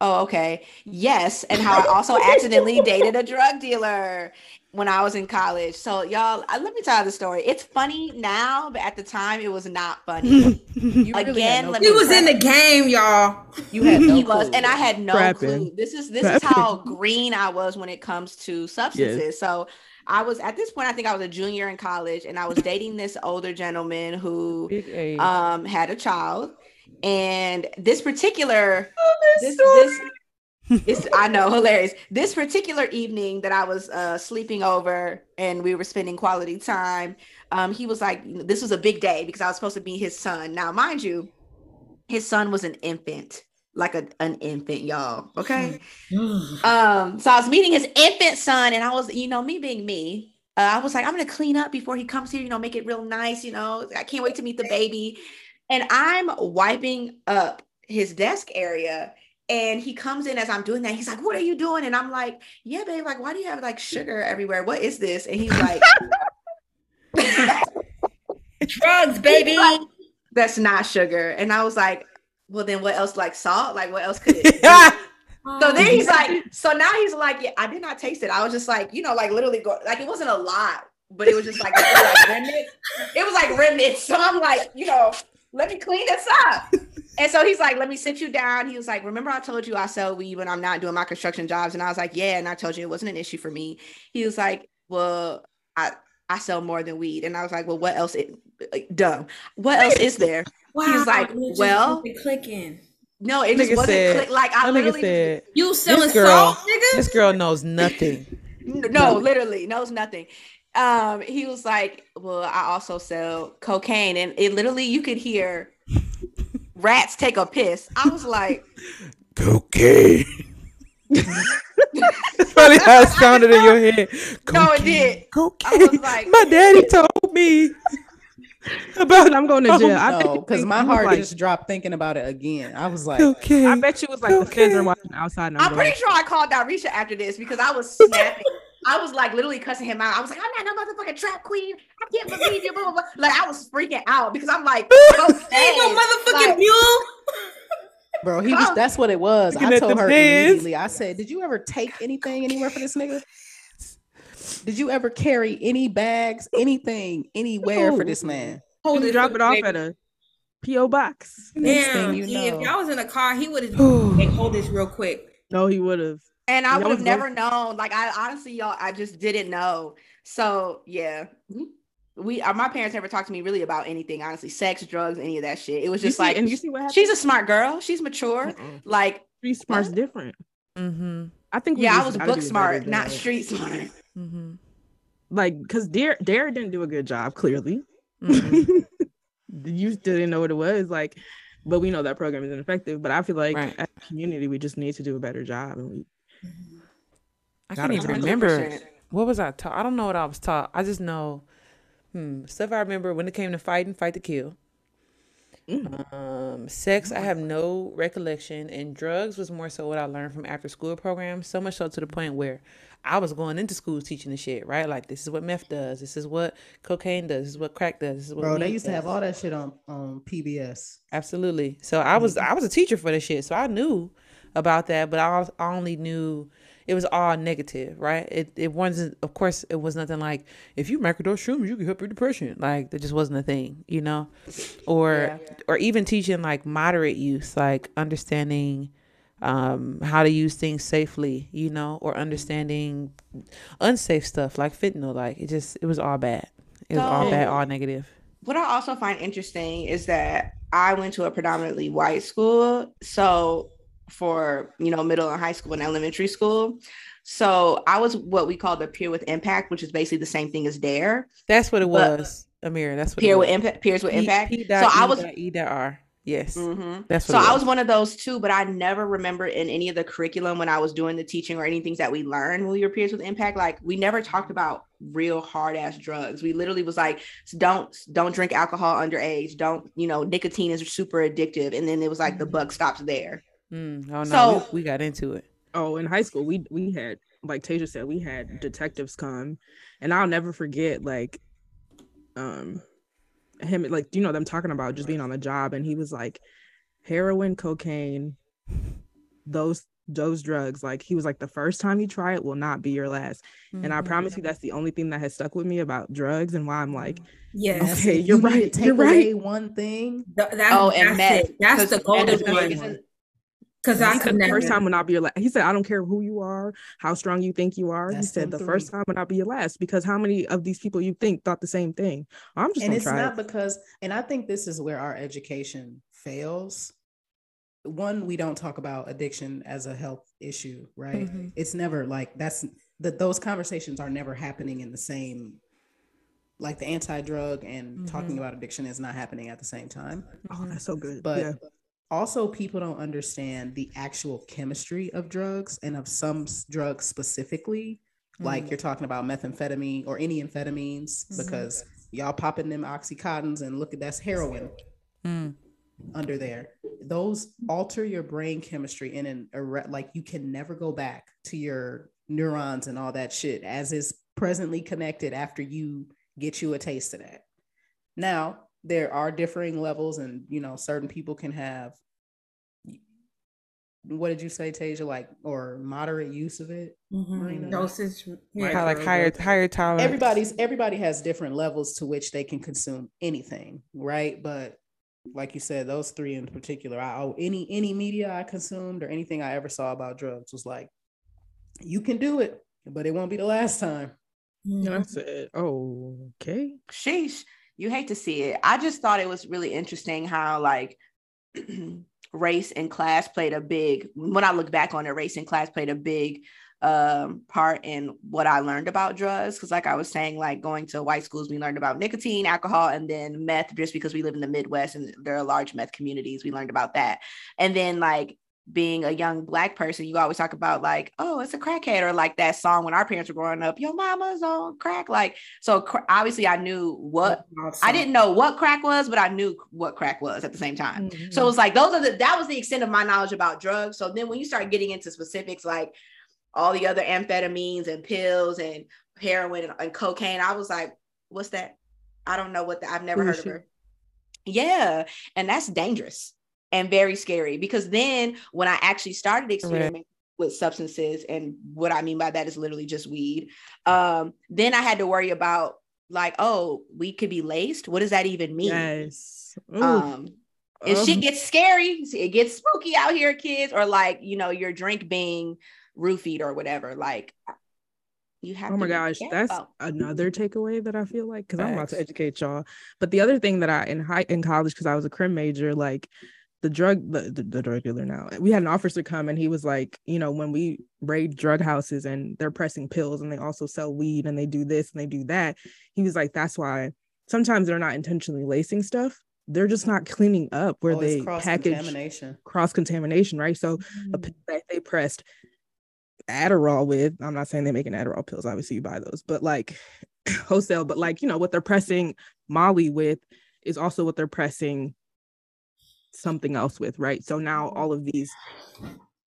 oh, okay. Yes. And how I also accidentally dated a drug dealer when I was in college. So, y'all, let me tell you the story. It's funny now, but at the time, it was not funny. You really Again, had no let He me clue. was in the game, y'all. You had no he was, clue. and I had no Trapping. clue. This is this Trapping. is how green I was when it comes to substances. So I was at this point, I think I was a junior in college, and I was dating this older gentleman who um had a child, and this particular this this it's I know hilarious. This particular evening that I was uh sleeping over and we were spending quality time, um, he was like, this was a big day because I was supposed to be his son. Now, mind you, his son was an infant, like a, an infant, y'all. Okay. um, so I was meeting his infant son, and I was, you know, me being me. Uh, I was like, I'm gonna clean up before he comes here, you know, make it real nice, you know. I can't wait to meet the baby. And I'm wiping up his desk area. And he comes in as I'm doing that. He's like, What are you doing? And I'm like, Yeah, babe, like, why do you have like sugar everywhere? What is this? And he's like, Drugs, baby. that's not sugar. And I was like, well, then what else? Like salt? Like what else could it? So um, then he's like, so now he's like, yeah, I did not taste it. I was just like, you know, like literally go, like it wasn't a lot, but it was just like, it was like remnants. It was like remnants. So I'm like, you know, let me clean this up. And so he's like, let me sit you down. He was like, remember I told you I sell weed when I'm not doing my construction jobs? And I was like, yeah. And I told you it wasn't an issue for me. He was like, well, I I sell more than weed. And I was like, well, what else? It, like, dumb. What else is there? Wow. He was like, it just well, wasn't clicking. no, it just wasn't said, click. Like I that literally, said, You selling this girl, salt, nigga? this girl knows nothing. no, literally knows nothing. Um, he was like, well, I also sell cocaine, and it literally you could hear rats take a piss. I was like, Cocaine. That's probably how it sounded in your head. no, it did. I Cocaine. was like, My daddy told me about I'm going to jail. Oh, I bet No, because my heart like, just dropped thinking about it again. I was like, cocaine. I bet you was like the feds are watching outside. I'm, I'm pretty sure I called Darisha after this because I was snapping. I was like literally cussing him out. I was like, I'm not no motherfucking trap queen. I can't believe you. Blah, blah, blah. Like I was freaking out because I'm like, Ain't okay, no motherfucking like- mule. bro, he was. Oh. That's what it was. Looking I told her hands. immediately. I said, "Did you ever take anything anywhere for this nigga? Did you ever carry any bags, anything, anywhere for this man?" Hold it, drop it off at a PO box. Next Damn, thing you see, if know- y'all was in a car, he would have. hey, hold this real quick. No, he would have. And I would have never both- known. Like I honestly, y'all, I just didn't know. So yeah, we uh, my parents never talked to me really about anything. Honestly, sex, drugs, any of that shit. It was You just see- like and you see what happened. she's a smart girl. She's mature. Uh-uh. Like Street smart's What? different. Mm-hmm. I think. we yeah, I was book smart, not street smart. Mm-hmm. Like, cause Dare Dare didn't do a good job. Clearly, Mm-hmm. you still didn't know what it was. Like, but we know that program is ineffective. But I feel like Right. as a community, we just need to do a better job. And we I can't even remember what was I taught. I don't know what I was taught. I just know hmm, stuff I remember when it came to fighting, fight to kill. Mm. Um, sex, I have no recollection, and drugs was more so what I learned from after school programs. So much so to the point where I was going into school teaching the shit, right? Like this is what meth does, this is what cocaine does, this is what crack does, this is what Bro, they weed used to have all that shit on on PBS. Absolutely. So I was I was a teacher for this shit, so I knew about that, but I, I only knew it was all negative, right? It it wasn't. Of course, it was nothing like if you microdose shrooms, you can help your depression. Like that just wasn't a thing, you know, or or even teaching like moderate use, like understanding um how to use things safely you know or understanding unsafe stuff like fentanyl like it just it was all bad it was all bad all negative what I also find interesting is that I went to a predominantly white school. So for you know middle and high school and elementary school. So I was what we call the peer with impact, which is basically the same thing as dare. that's what it But- was Ameera that's what Peer it with impact peers with impact. P So dot I was dot E dot R. Yes. Mhm. That's what So I was one of those too, but I never remember in any of the curriculum when I was doing the teaching or any things that we learned when we were peers with impact. Like we never talked about real hard ass drugs. We literally was like, don't don't drink alcohol underage. Don't you know nicotine is super addictive. And then it was like the buck stops there. Mm, oh no, So- we, we got into it. oh, in high school, we we had like Tasia said, we had detectives come, and I'll never forget like, um, him like you know them talking about just being on the job, and he was like, heroin, cocaine, those those drugs. Like he was like, the first time you try it will not be your last. And Mm-hmm. I promise you, that's the only thing that has stuck with me about drugs and why I'm like, Yes. That's Okay, you're You right, Take you're away right. one thing. Th- that, Oh, and that's meth. it. That's 'cause the golden one. Because I could the first time will not be your last. He said, I don't care who you are, how strong you think you are. That's he said the first three. time will not be your last because how many of these people you think thought the same thing? I'm just and it's not it. because and i think this is where our education fails one we don't talk about addiction as a health issue right Mm-hmm. it's never like that's that those conversations are never happening in the same like the anti-drug and talking Mm-hmm. about addiction is not happening at the same time Oh, that's so good. but yeah. Also people don't understand the actual chemistry of drugs and of some drugs specifically. Like you're talking about methamphetamine or any amphetamines because y'all popping them oxycontins and look at that's heroin Mm. under there. Those alter your brain chemistry in an like you can never go back to your neurons and all that shit as is presently connected after you get you a taste of that. Now there are differing levels, and you know, certain people can have what did you say, Tasia? Like or moderate use of it? Mm-hmm. Marina? Dosage. Kind of like higher higher tolerance. everybody's everybody has different levels to which they can consume anything, right? But like you said, those three in particular, I oh, any any media I consumed or anything I ever saw about drugs was like, you can do it, but it won't be the last time. That's it. Oh, okay. Sheesh. You hate to see it. I just thought it was really interesting how like race and class played a big when I look back on it, race and class played a big um part in what I learned about drugs. Cause like I was saying, like going to white schools, we learned about nicotine, alcohol, and then meth, just because we live in the Midwest and there are large meth communities, we learned about that. And then like being a young black person, you always talk about like, oh, it's a crackhead, or like that song when our parents were growing up, your mama's on crack. Like, so cr- obviously I knew what I didn't know what crack was, but I knew what crack was at the same time. So it was like those are the that was the extent of my knowledge about drugs. So then when you start getting into specifics like all the other amphetamines and pills and heroin and, and cocaine, I was like, what's that? I don't know what that I've never heard of her. Yeah, and that's dangerous and very scary because then when I actually started experimenting with substances and what I mean by that is literally just weed, um, then I had to worry about like, oh, weed could be laced. What does that even mean? Yes. Ooh. Um, and Um, shit gets scary. It gets spooky out here, kids, or like you know your drink being roofied or whatever. Like you have. Oh my gosh, that's another takeaway that I feel like because I'm about to educate y'all. But the other thing that I in high in college because I was a crim major, like the drug the, the, the drug dealer now we had an officer come and he was like you know when we raid drug houses and they're pressing pills and they also sell weed and they do this and they do that he was like that's why sometimes they're not intentionally lacing stuff they're just not cleaning up where Oh, it's they package cross-contamination. cross contamination right so a mm. pill that they pressed Adderall with. I'm not saying they're making Adderall pills. Obviously, you buy those, but like wholesale. But like you know what they're pressing Molly with is also what they're pressing something else with, right? So now mm-hmm. all of these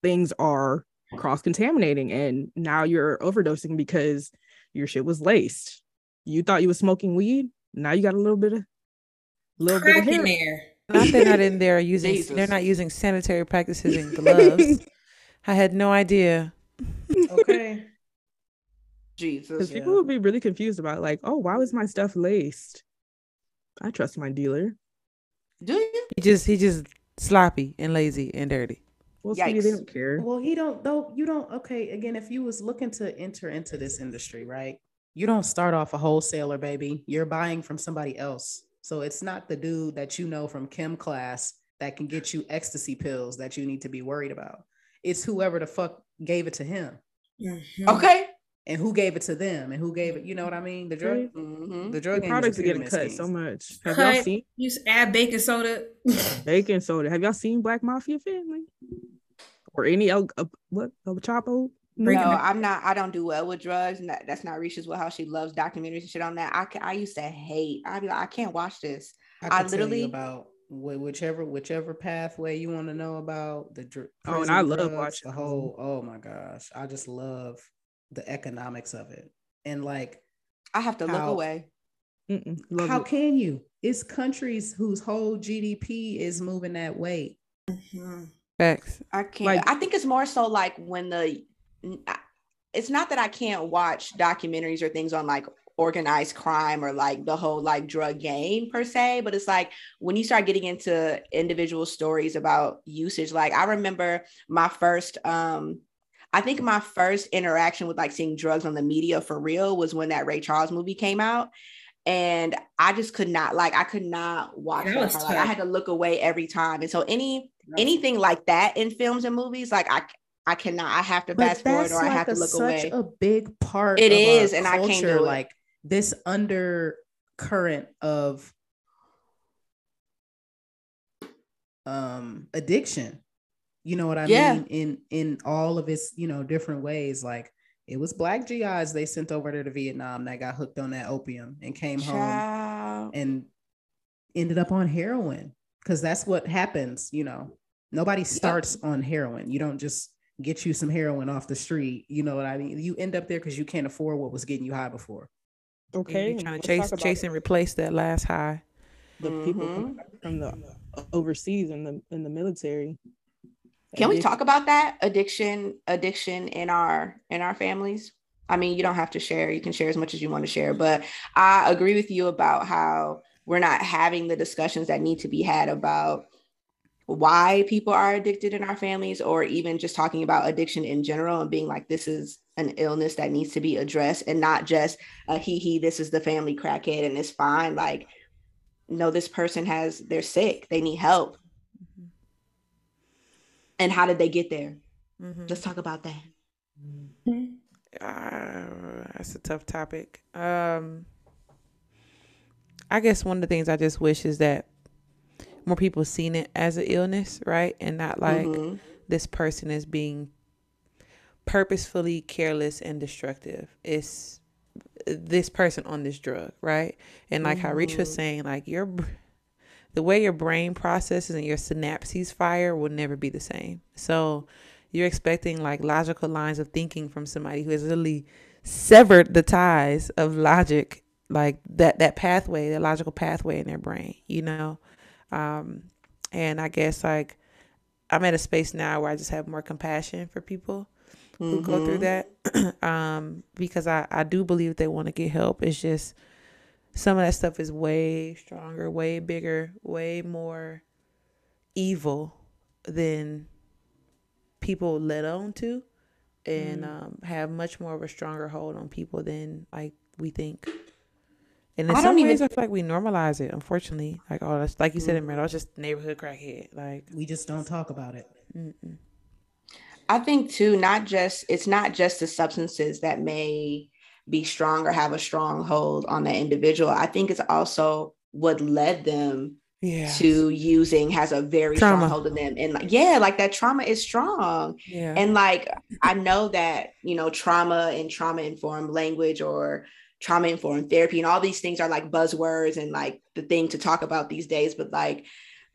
things are cross contaminating, and now you're overdosing because your shit was laced. You thought you was smoking weed. Now you got a little bit of little bit of Crack in hair. there. Not they're not in there using. Jesus. They're not using sanitary practices and gloves. I had no idea. Okay. Jesus. Because Yeah. people would be really confused about like, oh, why was my stuff laced? I trust my dealer. Do you? He just he just sloppy and lazy and dirty. Well, sweetie, they Yikes. don't care. Well, he don't though. You don't. Okay, again, if you was looking to enter into this industry, right? You don't start off a wholesaler, baby. You're buying from somebody else. So it's not the dude that you know from chem class that can get you ecstasy pills that you need to be worried about. It's whoever the fuck gave it to him Mhm. Okay. And who gave it to them and who gave it. You know what I mean? The drug, Mhm. the drug The products are getting pyramid cut so much. Have y'all Cut. seen You add baking soda. Bacon Soda? Have y'all seen Black Mafia Family or any El uh, what El Chapo? No, I'm not. I don't do well with drugs. And that, that's not Risha's well. How she loves documentaries and shit on that. I, I used to hate. I'd be like, I can't watch this. I, I could tell literally- you about whichever whichever pathway you want to know about the dr- Oh, and I love drugs, watching the whole. Oh my gosh, I just love the economics of it and like I have to look away. How it. can you? It's countries whose whole GDP is moving that way. Mhm. Facts. I can't. Like- I think it's more so like when the. It's not that I can't watch documentaries or things on like organized crime or like the whole like drug game per se, but it's like when you start getting into individual stories about usage. Like I remember my first. um I think my first interaction with like seeing drugs on the media for real was when that Ray Charles movie came out. And I just could not like I could not watch That. Like, I had to look away every time. And so any anything like that in films and movies, like I I cannot. I have to fast forward or I have to look such away. a big part. It is, and I can't do it. Like this undercurrent of um addiction. You know what I Yeah. mean? In in all of its you know different ways. Like it was black GIs they sent over there to Vietnam that got hooked on that opium and came home and ended up on heroin because that's what happens. You know, nobody starts on heroin. You don't just get you some heroin off the street. You know what I mean? You end up there because you can't afford what was getting you high before. Okay, you're trying to chase chase and replace that last high. the people Mhm. from, from the overseas in the in the military. Can we talk about that addiction addiction in our in our families? I mean, you don't have to share. You can share as much as you want to share, but I agree with you about how we're not having the discussions that need to be had about why people are addicted in our families or even just talking about addiction in general and being like this is an illness that needs to be addressed and not just a he he this is the family crackhead and it's fine like no this person has they're sick they need help and how did they get there Mhm. let's talk about that Uh, that's a tough topic. Um, I guess one of the things I just wish is that more people seen it as an illness, right, and not like Mhm. this person is being purposefully careless and destructive. It's this person on this drug, right? And like how Reach was Mhm. saying, like your br- the way your brain processes and your synapses fire will never be the same. So you're expecting like logical lines of thinking from somebody who has literally severed the ties of logic, like that that pathway, that logical pathway in their brain, you know. Um, and I guess like I'm at a space now where I just have more compassion for people who go through Mhm. that um because I I do believe they want to get help it's just some of that stuff is way stronger way bigger way more evil than people let on to and um have much more of a stronger hold on people than like we think and in I some don't ways even- I feel like we normalize it unfortunately like oh that's like you said Emerald, that's just neighborhood crackhead like We just don't talk about it. mm-mm. I think too, not just it's not just the substances that may be strong or have a strong hold on that individual. I think it's also what led them yeah to using has a very Trauma. strong hold on them. And like, yeah, like that trauma is strong. yeah And like I know that, you know, trauma and trauma informed language or trauma informed therapy and all these things are like buzzwords and like the thing to talk about these days. But like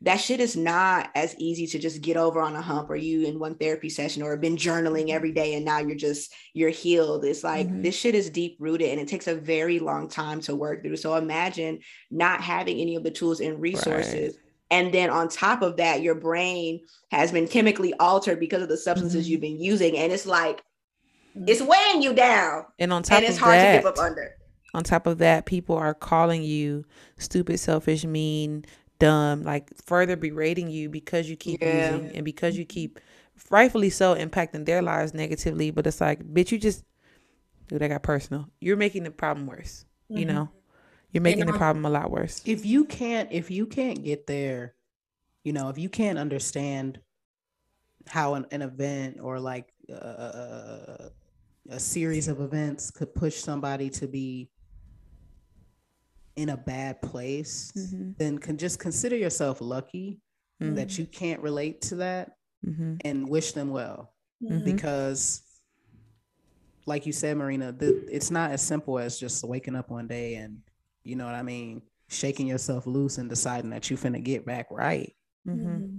that shit is not as easy to just get over on a hump or you in one therapy session or been journaling every day and now you're just you're healed. It's like Mhm. this shit is deep rooted and it takes a very long time to work through. So imagine not having any of the tools and resources. And then on top of that, your brain has been chemically altered because of the substances Mhm. you've been using. And it's like, it's weighing you down. and on top And it's hard that, to give up under. on top of that, people are calling you stupid, selfish, mean, dumb, like further berating you because you keep Yeah. using and because you keep rightfully so impacting their lives negatively. But it's like, bitch, you just dude, I got personal. You're making the problem worse. You Mm-hmm. know? You're making the problem a lot worse. If you can't, if you can't get there, you know, if you can't understand how an, an event or like uh, a series of events could push somebody to be in a bad place, Mhm. then can just consider yourself lucky Mhm. that you can't relate to that Mm-hmm. and wish them well Mhm. because like you said marina the, it's not as simple as just waking up one day and you know what i mean shaking yourself loose and deciding that you finna get back right Mm-hmm.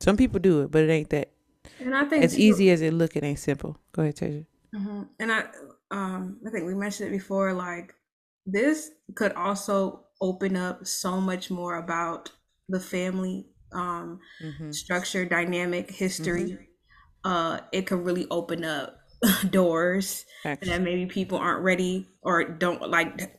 Some people do it, but it ain't that. And I think As people- easy as it look, it ain't simple. Go ahead, Tasia. And I, um, I think we mentioned it before. Like this could also open up so much more about the family um, Mm-hmm. structure, dynamic, history. Uh, it could really open up doors that maybe people aren't ready or don't like.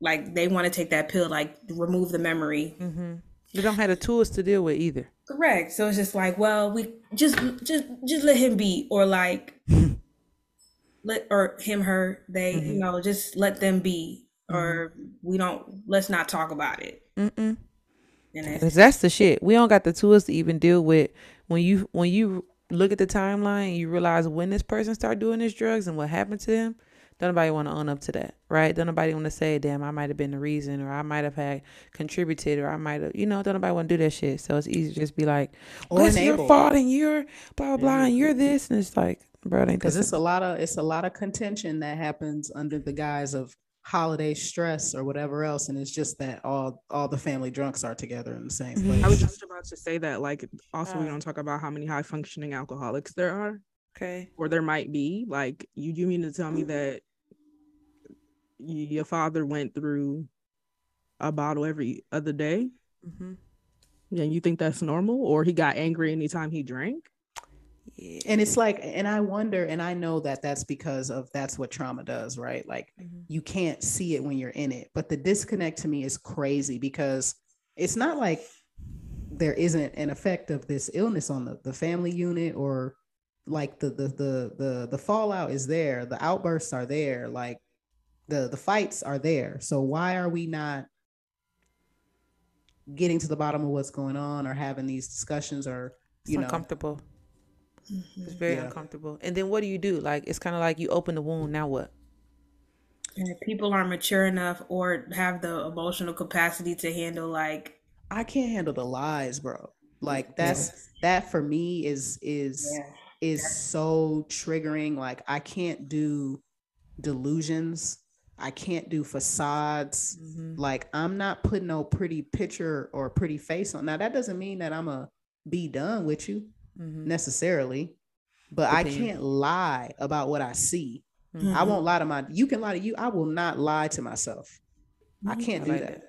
Like they want to take that pill, like remove the memory. Mm-hmm. They don't have the tools to deal with either. Correct. So it's just like, well, we just just just let him be, or like let or him, her, they, you know, just let them be, or mm-hmm. we don't. Let's not talk about it. Mm-mm. And that's, Cause that's the shit. We don't got the tools to even deal with when you when you look at the timeline. You realize when this person start doing these drugs and what happened to them. Don't nobody want to own up to that, right? Don't nobody want to say, "Damn, I might have been the reason," or "I might have had contributed," or "I might have," you know. Don't nobody want to do that shit. So it's easy to just be like, Or "Oh, it's your fault, and you're blah blah blah, and you're this," and it's like, bro, because it's a lot of it's a lot of contention that happens under the guise of holiday stress or whatever else and it's just that all all the family drunks are together in the same place I was just about to say that, like, also we Uh. don't talk about how many high functioning alcoholics there are, okay. or there might be. Like, you you mean to tell me that y- your father went through a bottle every other day. Mm-hmm. Yeah, you think that's normal, or he got angry anytime he drank? Yeah. and it's like and i wonder and i know that that's because of that's what trauma does right like Mhm. you can't see it when you're in it but the disconnect to me is crazy because it's not like there isn't an effect of this illness on the, the family unit or like the, the the the the fallout is there the outbursts are there like the the fights are there so why are we not getting to the bottom of what's going on or having these discussions or It's you know uncomfortable. It's very Yeah. uncomfortable. And then what do you do? Like it's kind of like you open the wound. Now what? And if people aren't mature enough or have the emotional capacity to handle like I can't handle the lies, bro. Like that's that for me is is is so triggering. Like I can't do delusions. I can't do facades. Mhm. Like I'm not putting no pretty picture or pretty face on. Now that doesn't mean that I'm a be done with you Mhm. necessarily, but I can't lie about what I see. Mhm. I won't lie to my. You can lie to you. I will not lie to myself. I can't I do like that. that.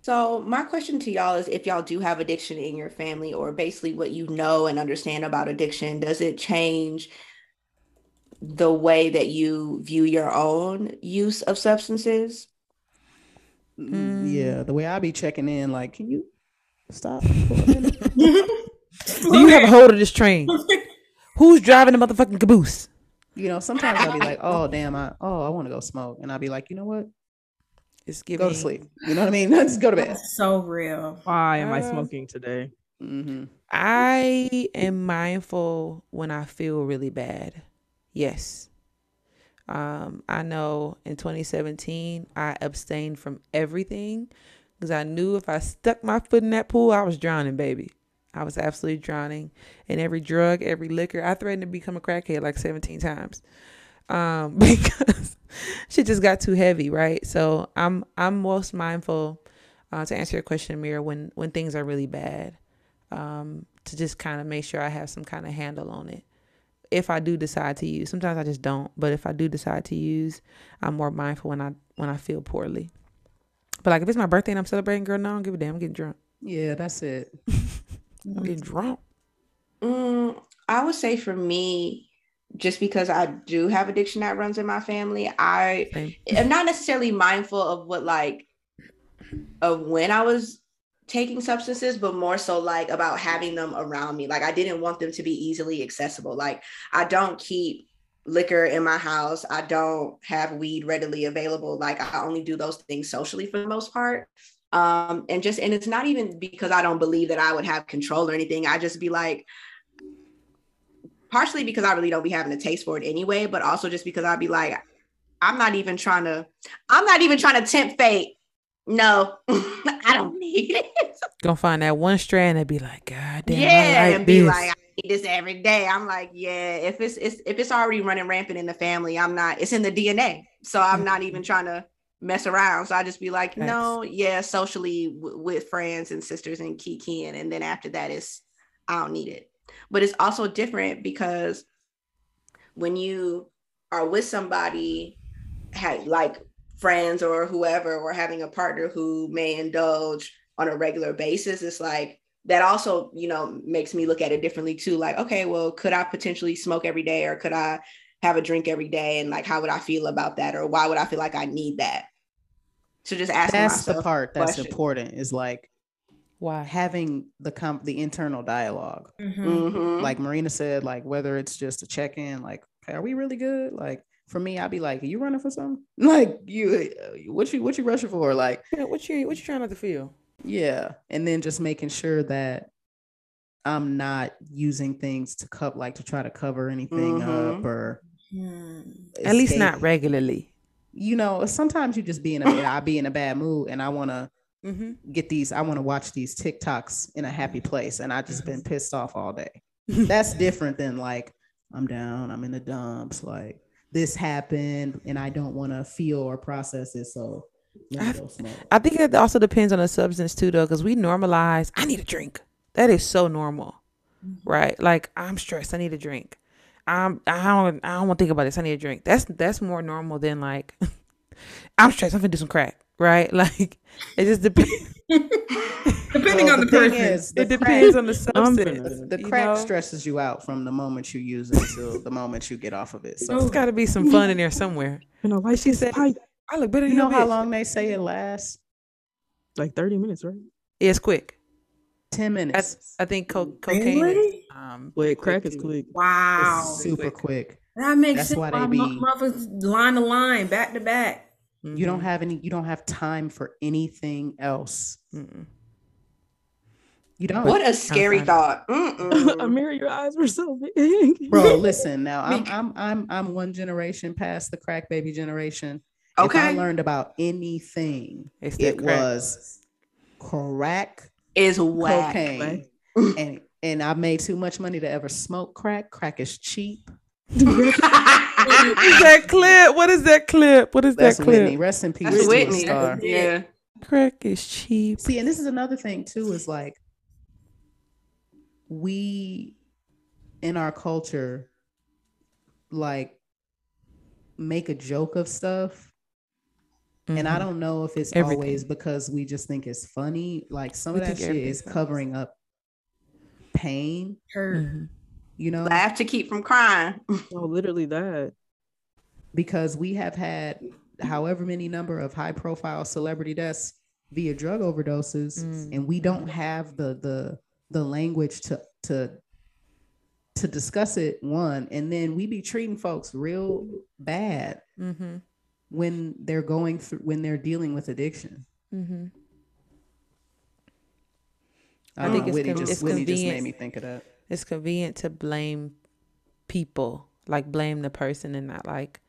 So my question to y'all is if y'all do have addiction in your family or basically what you know and understand about addiction, does it change the way that you view your own use of substances? Mm, Yeah, the way I be checking in, like, can you stop for a minute? Do you have a hold of this train? Who's driving the motherfucking caboose? you know, sometimes I'll be like, oh damn, I oh I want to go smoke, and I'll be like, you know what, It's giving. go to sleep. You know what I mean? Just go to bed. so real. Why am I Uh, smoking today? hmm I am mindful when I feel really bad. Yes. Um, I know in 2017 I abstained from everything because I knew if I stuck my foot in that pool, I was drowning, baby. I was absolutely drowning in every drug, every liquor. I threatened to become a crackhead like 17 times. Um, because shit just got too heavy, right? So I'm I'm most mindful uh, to answer your question, Ameera, when when things are really bad um, to just kind of make sure I have some kind of handle on it. If I do decide to use, sometimes I just don't, but if I do decide to use, I'm more mindful when I when I feel poorly. But like if it's my birthday and I'm celebrating, girl, no, I don't give a damn. I'm getting drunk. Yeah, that's it. Getting drunk. Mm, I would say for me, just because I do have addiction that runs in my family, I Same. am not necessarily mindful of what like of when I was taking substances, but more so like about having them around me. Like I didn't want them to be easily accessible. Like I don't keep liquor in my house. I don't have weed readily available. Like I only do those things socially for the most part. Um, and just and it's not even because I don't believe that I would have control or anything. I just be like, partially because I really don't be having a taste for it anyway, but also just because I'd be like, I'm not even trying to, I'm not even trying to tempt fate. No, I don't need it. Gonna find that one strand and be like, God damn, yeah, I like and be this. like, I need this every day. I'm like, yeah, if it's, it's if it's already running rampant in the family, I'm not, it's in the DNA. So I'm not even trying to mess around. So I just be like, no, yeah, socially w- with friends and sisters and kikiing. And then after that is I don't need it. But it's also different because when you are with somebody had like friends or whoever or having a partner who may indulge on a regular basis, it's like that also, you know, makes me look at it differently too. Like, okay, well, could I potentially smoke every day or could I have a drink every day? And like, how would I feel about that? Or why would I feel like I need that? So just asking That's the part that's questions. important. Is like Why? having the com- the internal dialogue. Mhm. Like Marina said, like whether it's just a check in, like, are we really good? Like for me, I'd be like, "Are you running for something? Like you, uh, what you what you rushing for? Like Yeah, what you what you trying not to feel? Yeah. And then just making sure that I'm not using things to cup like to try to cover anything up Mhm. or At least not regularly. You know, sometimes you just be in a I be in a bad mood and I want to Mm-hmm. get these I want to watch these TikToks in a happy place and I just been Mm-hmm. pissed off all day. That's different than like I'm down, I'm in the dumps, like this happened and I don't want to feel or process it so I- I think it also depends on the substance too, though, because we normalize. I need a drink. That is so normal, right? Like I'm stressed. I need a drink. I'm. I don't. I don't want to think about this. I need a drink. That's that's more normal than like. I'm stressed. I'm gonna do some crack. right? Like it just depends. Depending Well, on the, thing person. is, the It crack- depends on the I'm substance. finna- the you crack know? stresses you out from the moment you use it till the moment you get off of it. So There's got to be some fun in there somewhere. You know, like She she said- said, pipe I look better you know how bitch. long they say it lasts? like 30 minutes, right? It's quick. Ten minutes. I think co- cocaine. Is, Really? um, Wait, crack is quick. Wow. It's super quick. That makes That's sense. why Why they be- motherfuckers line to line, back to back. You don't Mhm. have any. You don't have time for anything else. Mm-mm. You don't. What a scary thought. Ameera, your eyes were so big. Bro, listen now. I'm I'm I'm I'm one generation past the crack baby generation. If I learned about anything, It's it crack. was crack, Is whack. cocaine, and and I made too much money to ever smoke crack. Crack is cheap. What is that clip? What is that clip? What is That's that clip? Whitney. Rest in peace That's Whitney. star. Yeah. Crack is cheap. See, and this is another thing too, is like we in our culture like make a joke of stuff. And I Mhm. don't know if it's Everything. always because we just think it's funny. Like some We of that shit is funny. covering up pain, Hurt. Mhm. you know, Laugh to keep from crying. oh, literally that. because we have had however many number of high profile celebrity deaths via drug overdoses Mm. and we don't have the the the language to to to discuss it one and then we be treating folks real bad Mhm. When they're going through when they're dealing with addiction Mhm. i, I think think it's Whitney just it's Whitney just made convenient. me think of that It's convenient to blame people, like blame the person and not like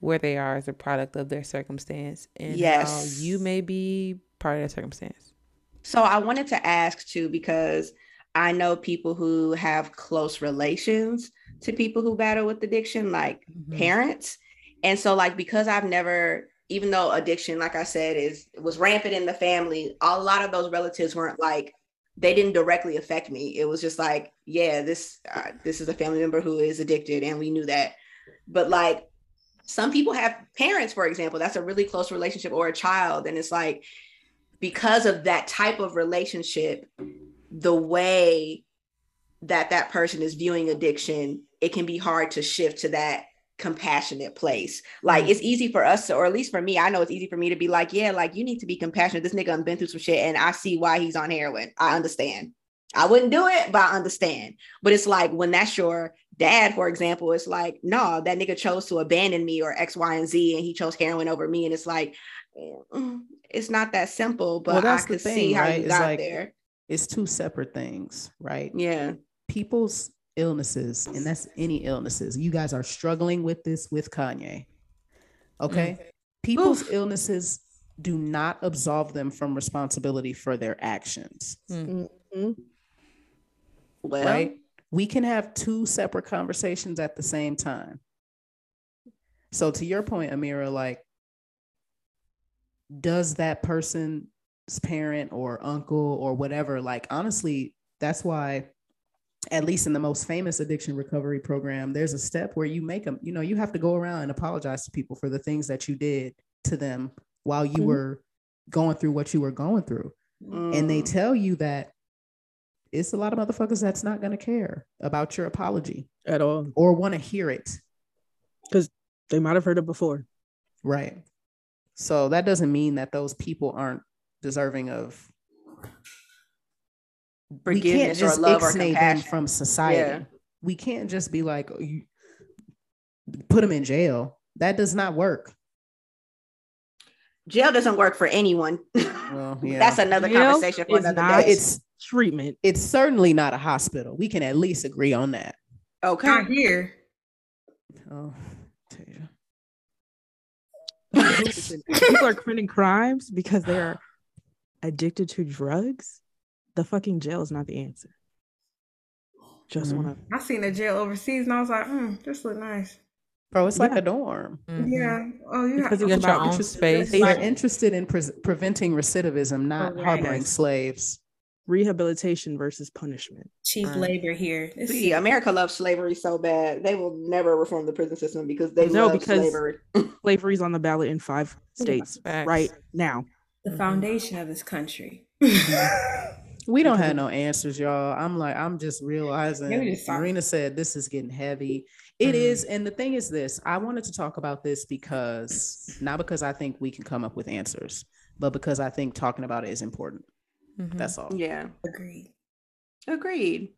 where they are as a product of their circumstance and Yes. you may be part of their circumstance. So I wanted to ask too, because I know people who have close relations to people who battle with addiction, like Mhm. parents. And so, like, because I've never, even though addiction, like I said, is was rampant in the family, a lot of those relatives weren't like they didn't directly affect me. It was just like, yeah, this uh, this is a family member who is addicted, and we knew that. But like, some people have parents, for example, that's a really close relationship, or a child, and it's like because of that type of relationship, the way that that person is viewing addiction, it can be hard to shift to that compassionate place. Like it's easy for us to, or at least for me, I know it's easy for me to be like, yeah, like you need to be compassionate. This nigga done been through some shit and I see why he's on heroin. I understand. I wouldn't do it, but I understand. But it's like when that's your dad, for example, it's like, no, that nigga chose to abandon me or X, Y, and Z, and he chose heroin over me. And it's like, mm, it's not that simple, but Well, I that's the could see how right? you It's got like- there. it's two separate things right Yeah. people's illnesses, and that's any illnesses. You guys are struggling with this with Kanye. Okay. Mm. People's Oof. illnesses do not absolve them from responsibility for their actions. Mm. Mm-hmm. Well, right? We can have two separate conversations at the same time. So, to your point, Ameera, like, does that person's parent or uncle or whatever, like, honestly, that's why, at least in the most famous addiction recovery program, there's a step where you make them, you know, you have to go around and apologize to people for the things that you did to them while you Mhm. were going through what you were going through and they mm, tell you that it's a lot of motherfuckers that's not going to care about your apology At all. or want to hear it. Because they might have heard it before. Right. So that doesn't mean that those people aren't deserving of Forgiveness or just love or them compassion. from society. Yeah. We can't just be like oh, you put them in jail. That does not work. jail doesn't work for anyone. Well, yeah. That's another Jail conversation for another not- day. it's Treatment. it's certainly not a hospital. We can at least agree on that. okay. Not here. Oh, Tasia. People are committing crimes because they are addicted to drugs. The fucking jail is not the answer. Just want to. I seen a jail overseas and I was like, hmm, this look nice. Bro, it's like Yeah. a dorm. Mhm. Yeah. Oh, you Because have You it's got your own space. They are interested in pre- preventing recidivism, not Correct. harboring Yes. slaves. Rehabilitation versus punishment. cheap Right. labor here. This See, America loves slavery so bad. They will never reform the prison system because they No, love because- slavery. Slavery's on the ballot in five states Facts. right now. The foundation of this country. We don't have no answers, y'all. I'm like, I'm just realizing. Just Marina said this is getting heavy. It Mhm. is, and the thing is this: I wanted to talk about this because not because I think we can come up with answers, but because I think talking about it is important. Mhm. That's all. Yeah. Agreed. Agreed.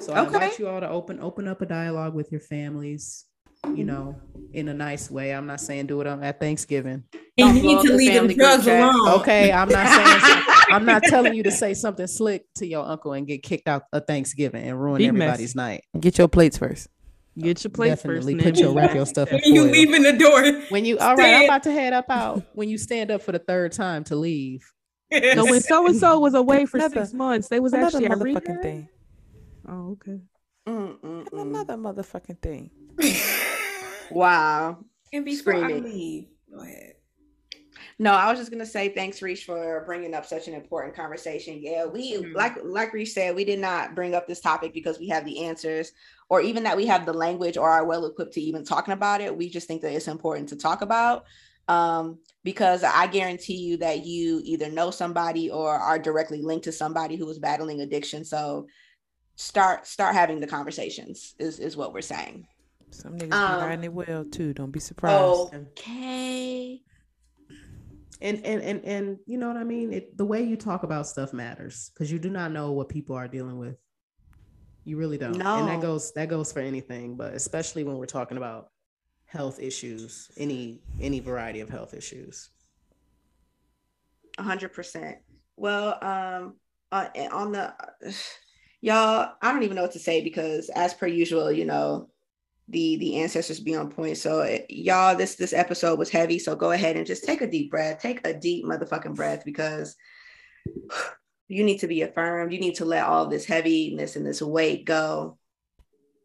So I Okay. invite you all to open open up a dialogue with your families. Mm-hmm. You know, in a nice way. I'm not saying do it on at Thanksgiving. And you need to leave them family group drugs alone. Okay, I'm not saying I'm not telling you to say something slick to your uncle and get kicked out of Thanksgiving and ruin Be everybody's messy. night. Get your plates first. Get your place Definitely first. put your wrap your stuff in When you foil. leaving the door. When you all right, I'm about to head up out. When you stand up for the third time to leave. So when so and so was away for Another- six months, they was Another actually at motherfucking thing. Oh, okay. Mm-mm-mm. Another motherfucking thing. Wow. And before I Screaming. leave, go ahead. No, I was just gonna say thanks, Reach, for bringing up such an important conversation. Yeah, we Mhm. like like Reach said, we did not bring up this topic because we have the answers, or even that we have the language or are well equipped to even talking about it. We just think that it's important to talk about. Um, because I guarantee you that you either know somebody or are directly linked to somebody who is battling addiction. So start start having the conversations is is what we're saying. Some niggas be Um, riding it well too. Don't be surprised. Okay. And and and and you know what I mean? It, the way you talk about stuff matters because you do not know what people are dealing with. You really don't. No. And that goes that goes for anything, but especially when we're talking about health issues, any any variety of health issues. Hundred percent. Well, um, uh, on the y'all, I don't even know what to say because, as per usual, you know, the the ancestors be on point. So, eh, y'all, this this episode was heavy. So go ahead and just take a deep breath. Take a deep motherfucking breath because you need to be affirmed. You need to let all this heaviness and this weight go.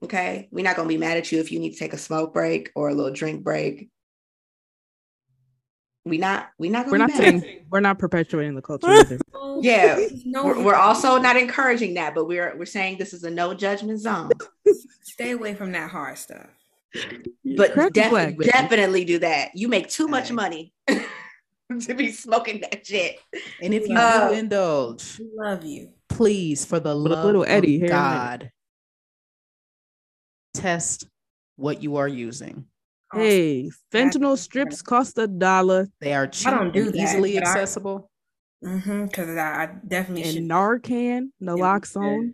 Okay, we're not gonna be mad at you if you need to take a smoke break or a little drink break. We not we not gonna We're not mad. saying we're not perpetuating the culture either. Yeah, No, we're, we're also not encouraging that, but we're we're saying this is a no judgment zone. stay away from that hard stuff. But def- flag, definitely do that. You make too much Hey. money to be smoking that shit. And if you Uh, do indulge, love you. please, for the With love little Eddie of here and there. God, test what you are using. Hey, fentanyl strips cost a dollar, They are cheap don't do and that, easily but I- accessible. Mm-hmm. Because I, I definitely should. and Narcan, naloxone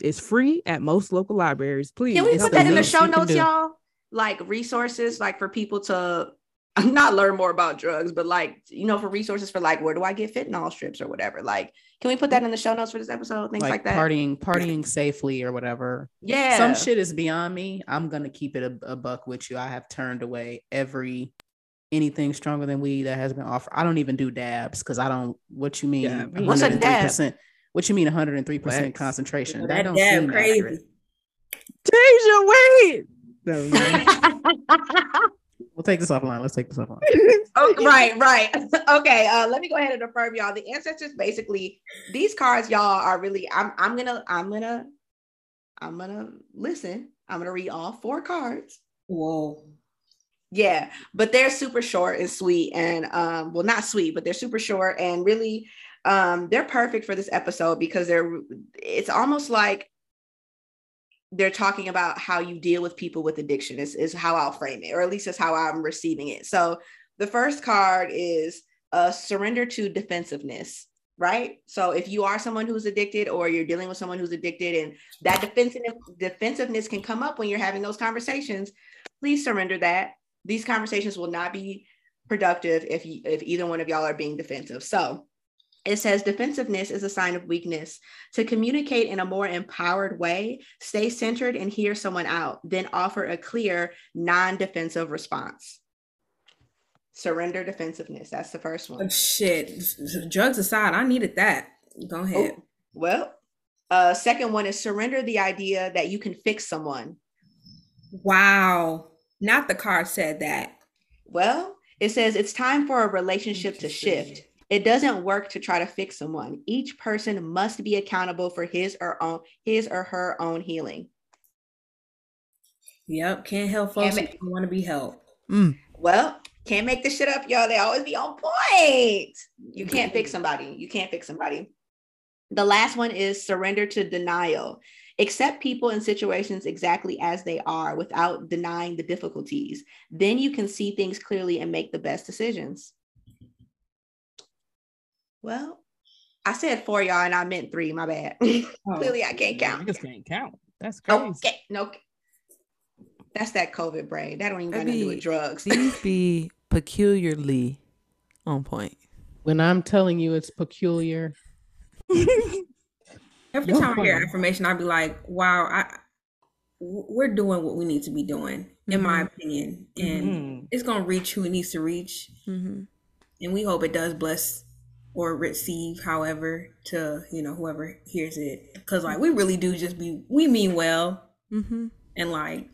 is free at most local libraries. Please, Can we put that in the show notes, y'all? Like resources, like for people to not learn more about drugs, but like you know, for resources for like where do I get fentanyl strips or whatever. Like, can we put that in the show notes for this episode? Things like, Like, that. partying, partying safely or whatever. yeah. Some shit is beyond me. I'm gonna keep it a, a buck with you. I have turned away every anything stronger than weed that has been offered. I don't even do dabs because I don't. What you mean? Yeah, What's a dab? 103%? What you mean 103 percent Wax. concentration? That That don't dab seem crazy. accurate. Tasia, wait. No, no. We'll take this offline. Let's take this offline. Oh, right, right. Okay, uh, let me go ahead and affirm y'all. The ancestors basically these cards, y'all are really. I'm I'm gonna I'm gonna I'm gonna listen. I'm gonna read all four cards. Whoa. Yeah, but they're super short and sweet, and um, well, not sweet, but they're super short and really, um, they're perfect for this episode because they're. It's almost like they're talking about how you deal with people with addiction. Is is how I'll frame it, or at least is how I'm receiving it. So the first card is uh, surrender to defensiveness. Right. So if you are someone who's addicted or you're dealing with someone who's addicted and that defensive defensiveness can come up when you're having those conversations, please surrender that. These conversations will not be productive if you, if either one of y'all are being defensive. So it says defensiveness is a sign of weakness. To communicate in a more empowered way, stay centered and hear someone out, then offer a clear, non-defensive response. Surrender defensiveness. That's the first one. Oh, shit. Drugs aside, I needed that. Go ahead. Oh, well, uh, second one is surrender the idea that you can fix someone. Wow. Not the card said that. Well, it says it's time for a relationship to shift. It doesn't work to try to fix someone. Each person must be accountable for his or own his or her own healing. Yep. Can't help folks Damn who don't want to be helped. Mm. Well, Can't make this shit up, y'all. They always be on point. You can't fix somebody. You can't fix somebody. The last one is surrender to denial. Accept people and situations exactly as they are without denying the difficulties. Then you can see things clearly and make the best decisions. Well, I said four, y'all, and I meant three. My bad. clearly, I can't count. I just can't count. That's crazy. Okay, no. That's that COVID brain. That don't even got to do with drugs. These be peculiarly on point. When I'm telling you it's peculiar, Every Y'all time I hear funny. affirmation, I'd be like, "Wow, I w- we're doing what we need to be doing, in my opinion, and Mhm. it's gonna reach who it needs to reach, Mm-hmm. and we hope it does bless or receive, however, to you know whoever hears it, because like we really do just be we mean well, Mm-hmm. and like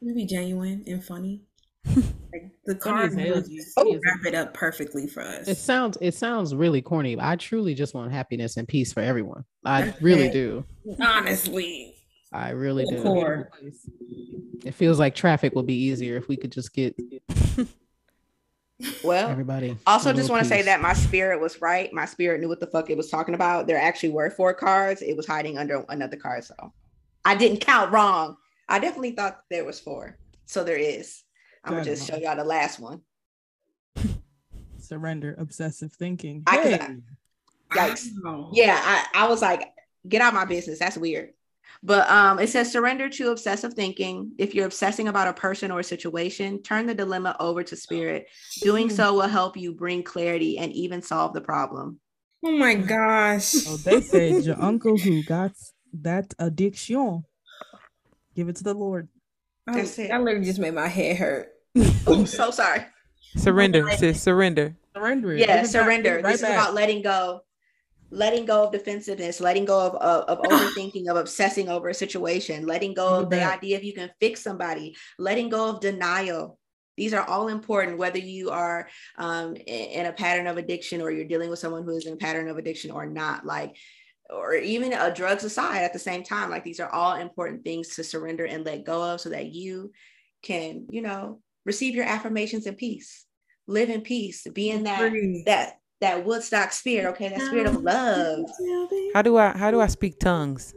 we be genuine and funny. like the Funny cards really just wrap it up perfectly for us. it sounds it sounds really corny. But I truly just want happiness and peace for everyone. I really do. Honestly, I really do. Core. It feels like traffic would be easier if we could just get Well, everybody. Also, just want to say that my spirit was right. My spirit knew what the fuck it was talking about. There actually were four cards. It was hiding under another card. So I didn't count wrong. I definitely thought there was four. So there is. I'm going to just show y'all the last one. Surrender obsessive thinking. I- 'cause Hey. Yikes. Wow. Yeah, I, I was like, get out of my business. That's weird. But um, it says surrender to obsessive thinking. If you're obsessing about a person or a situation, turn the dilemma over to spirit. Doing so will help you bring clarity and even solve the problem. Oh my gosh. Oh, they said your uncle who got that addiction. Give it to the Lord. That's it. That literally just made my head hurt. I'm so sorry. Surrender, sis. Surrender. Surrender. it. Yeah, Give it back, surrender. right this is about letting go, letting go of defensiveness, letting go of, of, of overthinking, of obsessing over a situation, letting go of the idea if you can fix somebody, letting go of denial. These are all important, whether you are um, in a pattern of addiction or you're dealing with someone who is in a pattern of addiction or not. Like, or even uh, drugs aside at the same time. Like, these are all important things to surrender and let go of so that you can, you know, receive your affirmations in peace, live in peace, be in that that that Woodstock spirit, okay, that spirit of love. How do I how do I speak tongues?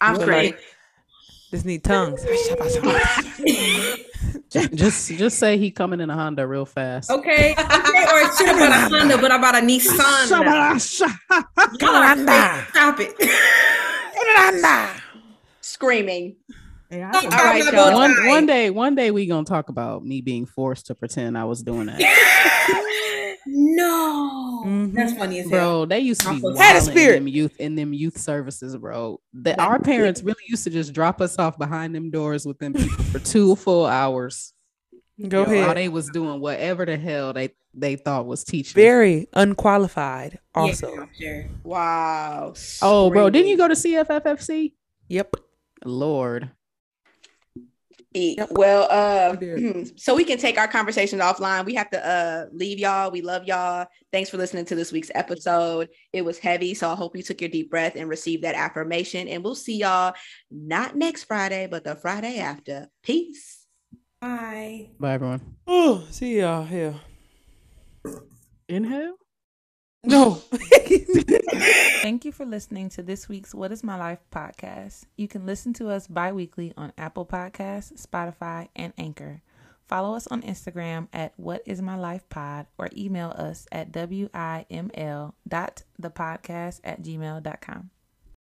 I'm So, free. like, just need tongues. just just say he coming in a Honda real fast. Okay. Okay. Or it should have been a Honda, but about a Nissan. Stop it. Screaming. Hey, I Don't can- talk All right, y'all. One one day, one day we gonna talk about me being forced to pretend I was doing that. No. Mhm. That's funny as hell. Bro, they used to be Also- Had a spirit. in them youth in them youth services, bro. That our parents really used to just drop us off behind them doors with them people for two full hours. Go Yo, While ahead. they was doing whatever the hell they they thought was teaching. Very unqualified. Also. Yeah, sure. Wow. oh, bro, didn't you go to CFFFC? Yep. Lord, E- Well, uh, so we can take our conversations offline. We have to uh leave y'all. We love y'all. Thanks for listening to this week's episode. It was heavy, so I hope you took your deep breath and received that affirmation. And we'll see y'all not next Friday, but the Friday after. Peace. Bye. bye everyone. Oh, see y'all here. Inhale. No. Thank you for listening to this week's What is My Life podcast. You can listen to us bi weekly on Apple Podcasts, Spotify, and Anchor. Follow us on Instagram at What Is My Life Pod or email us at WIML dot the podcast at gmail.com.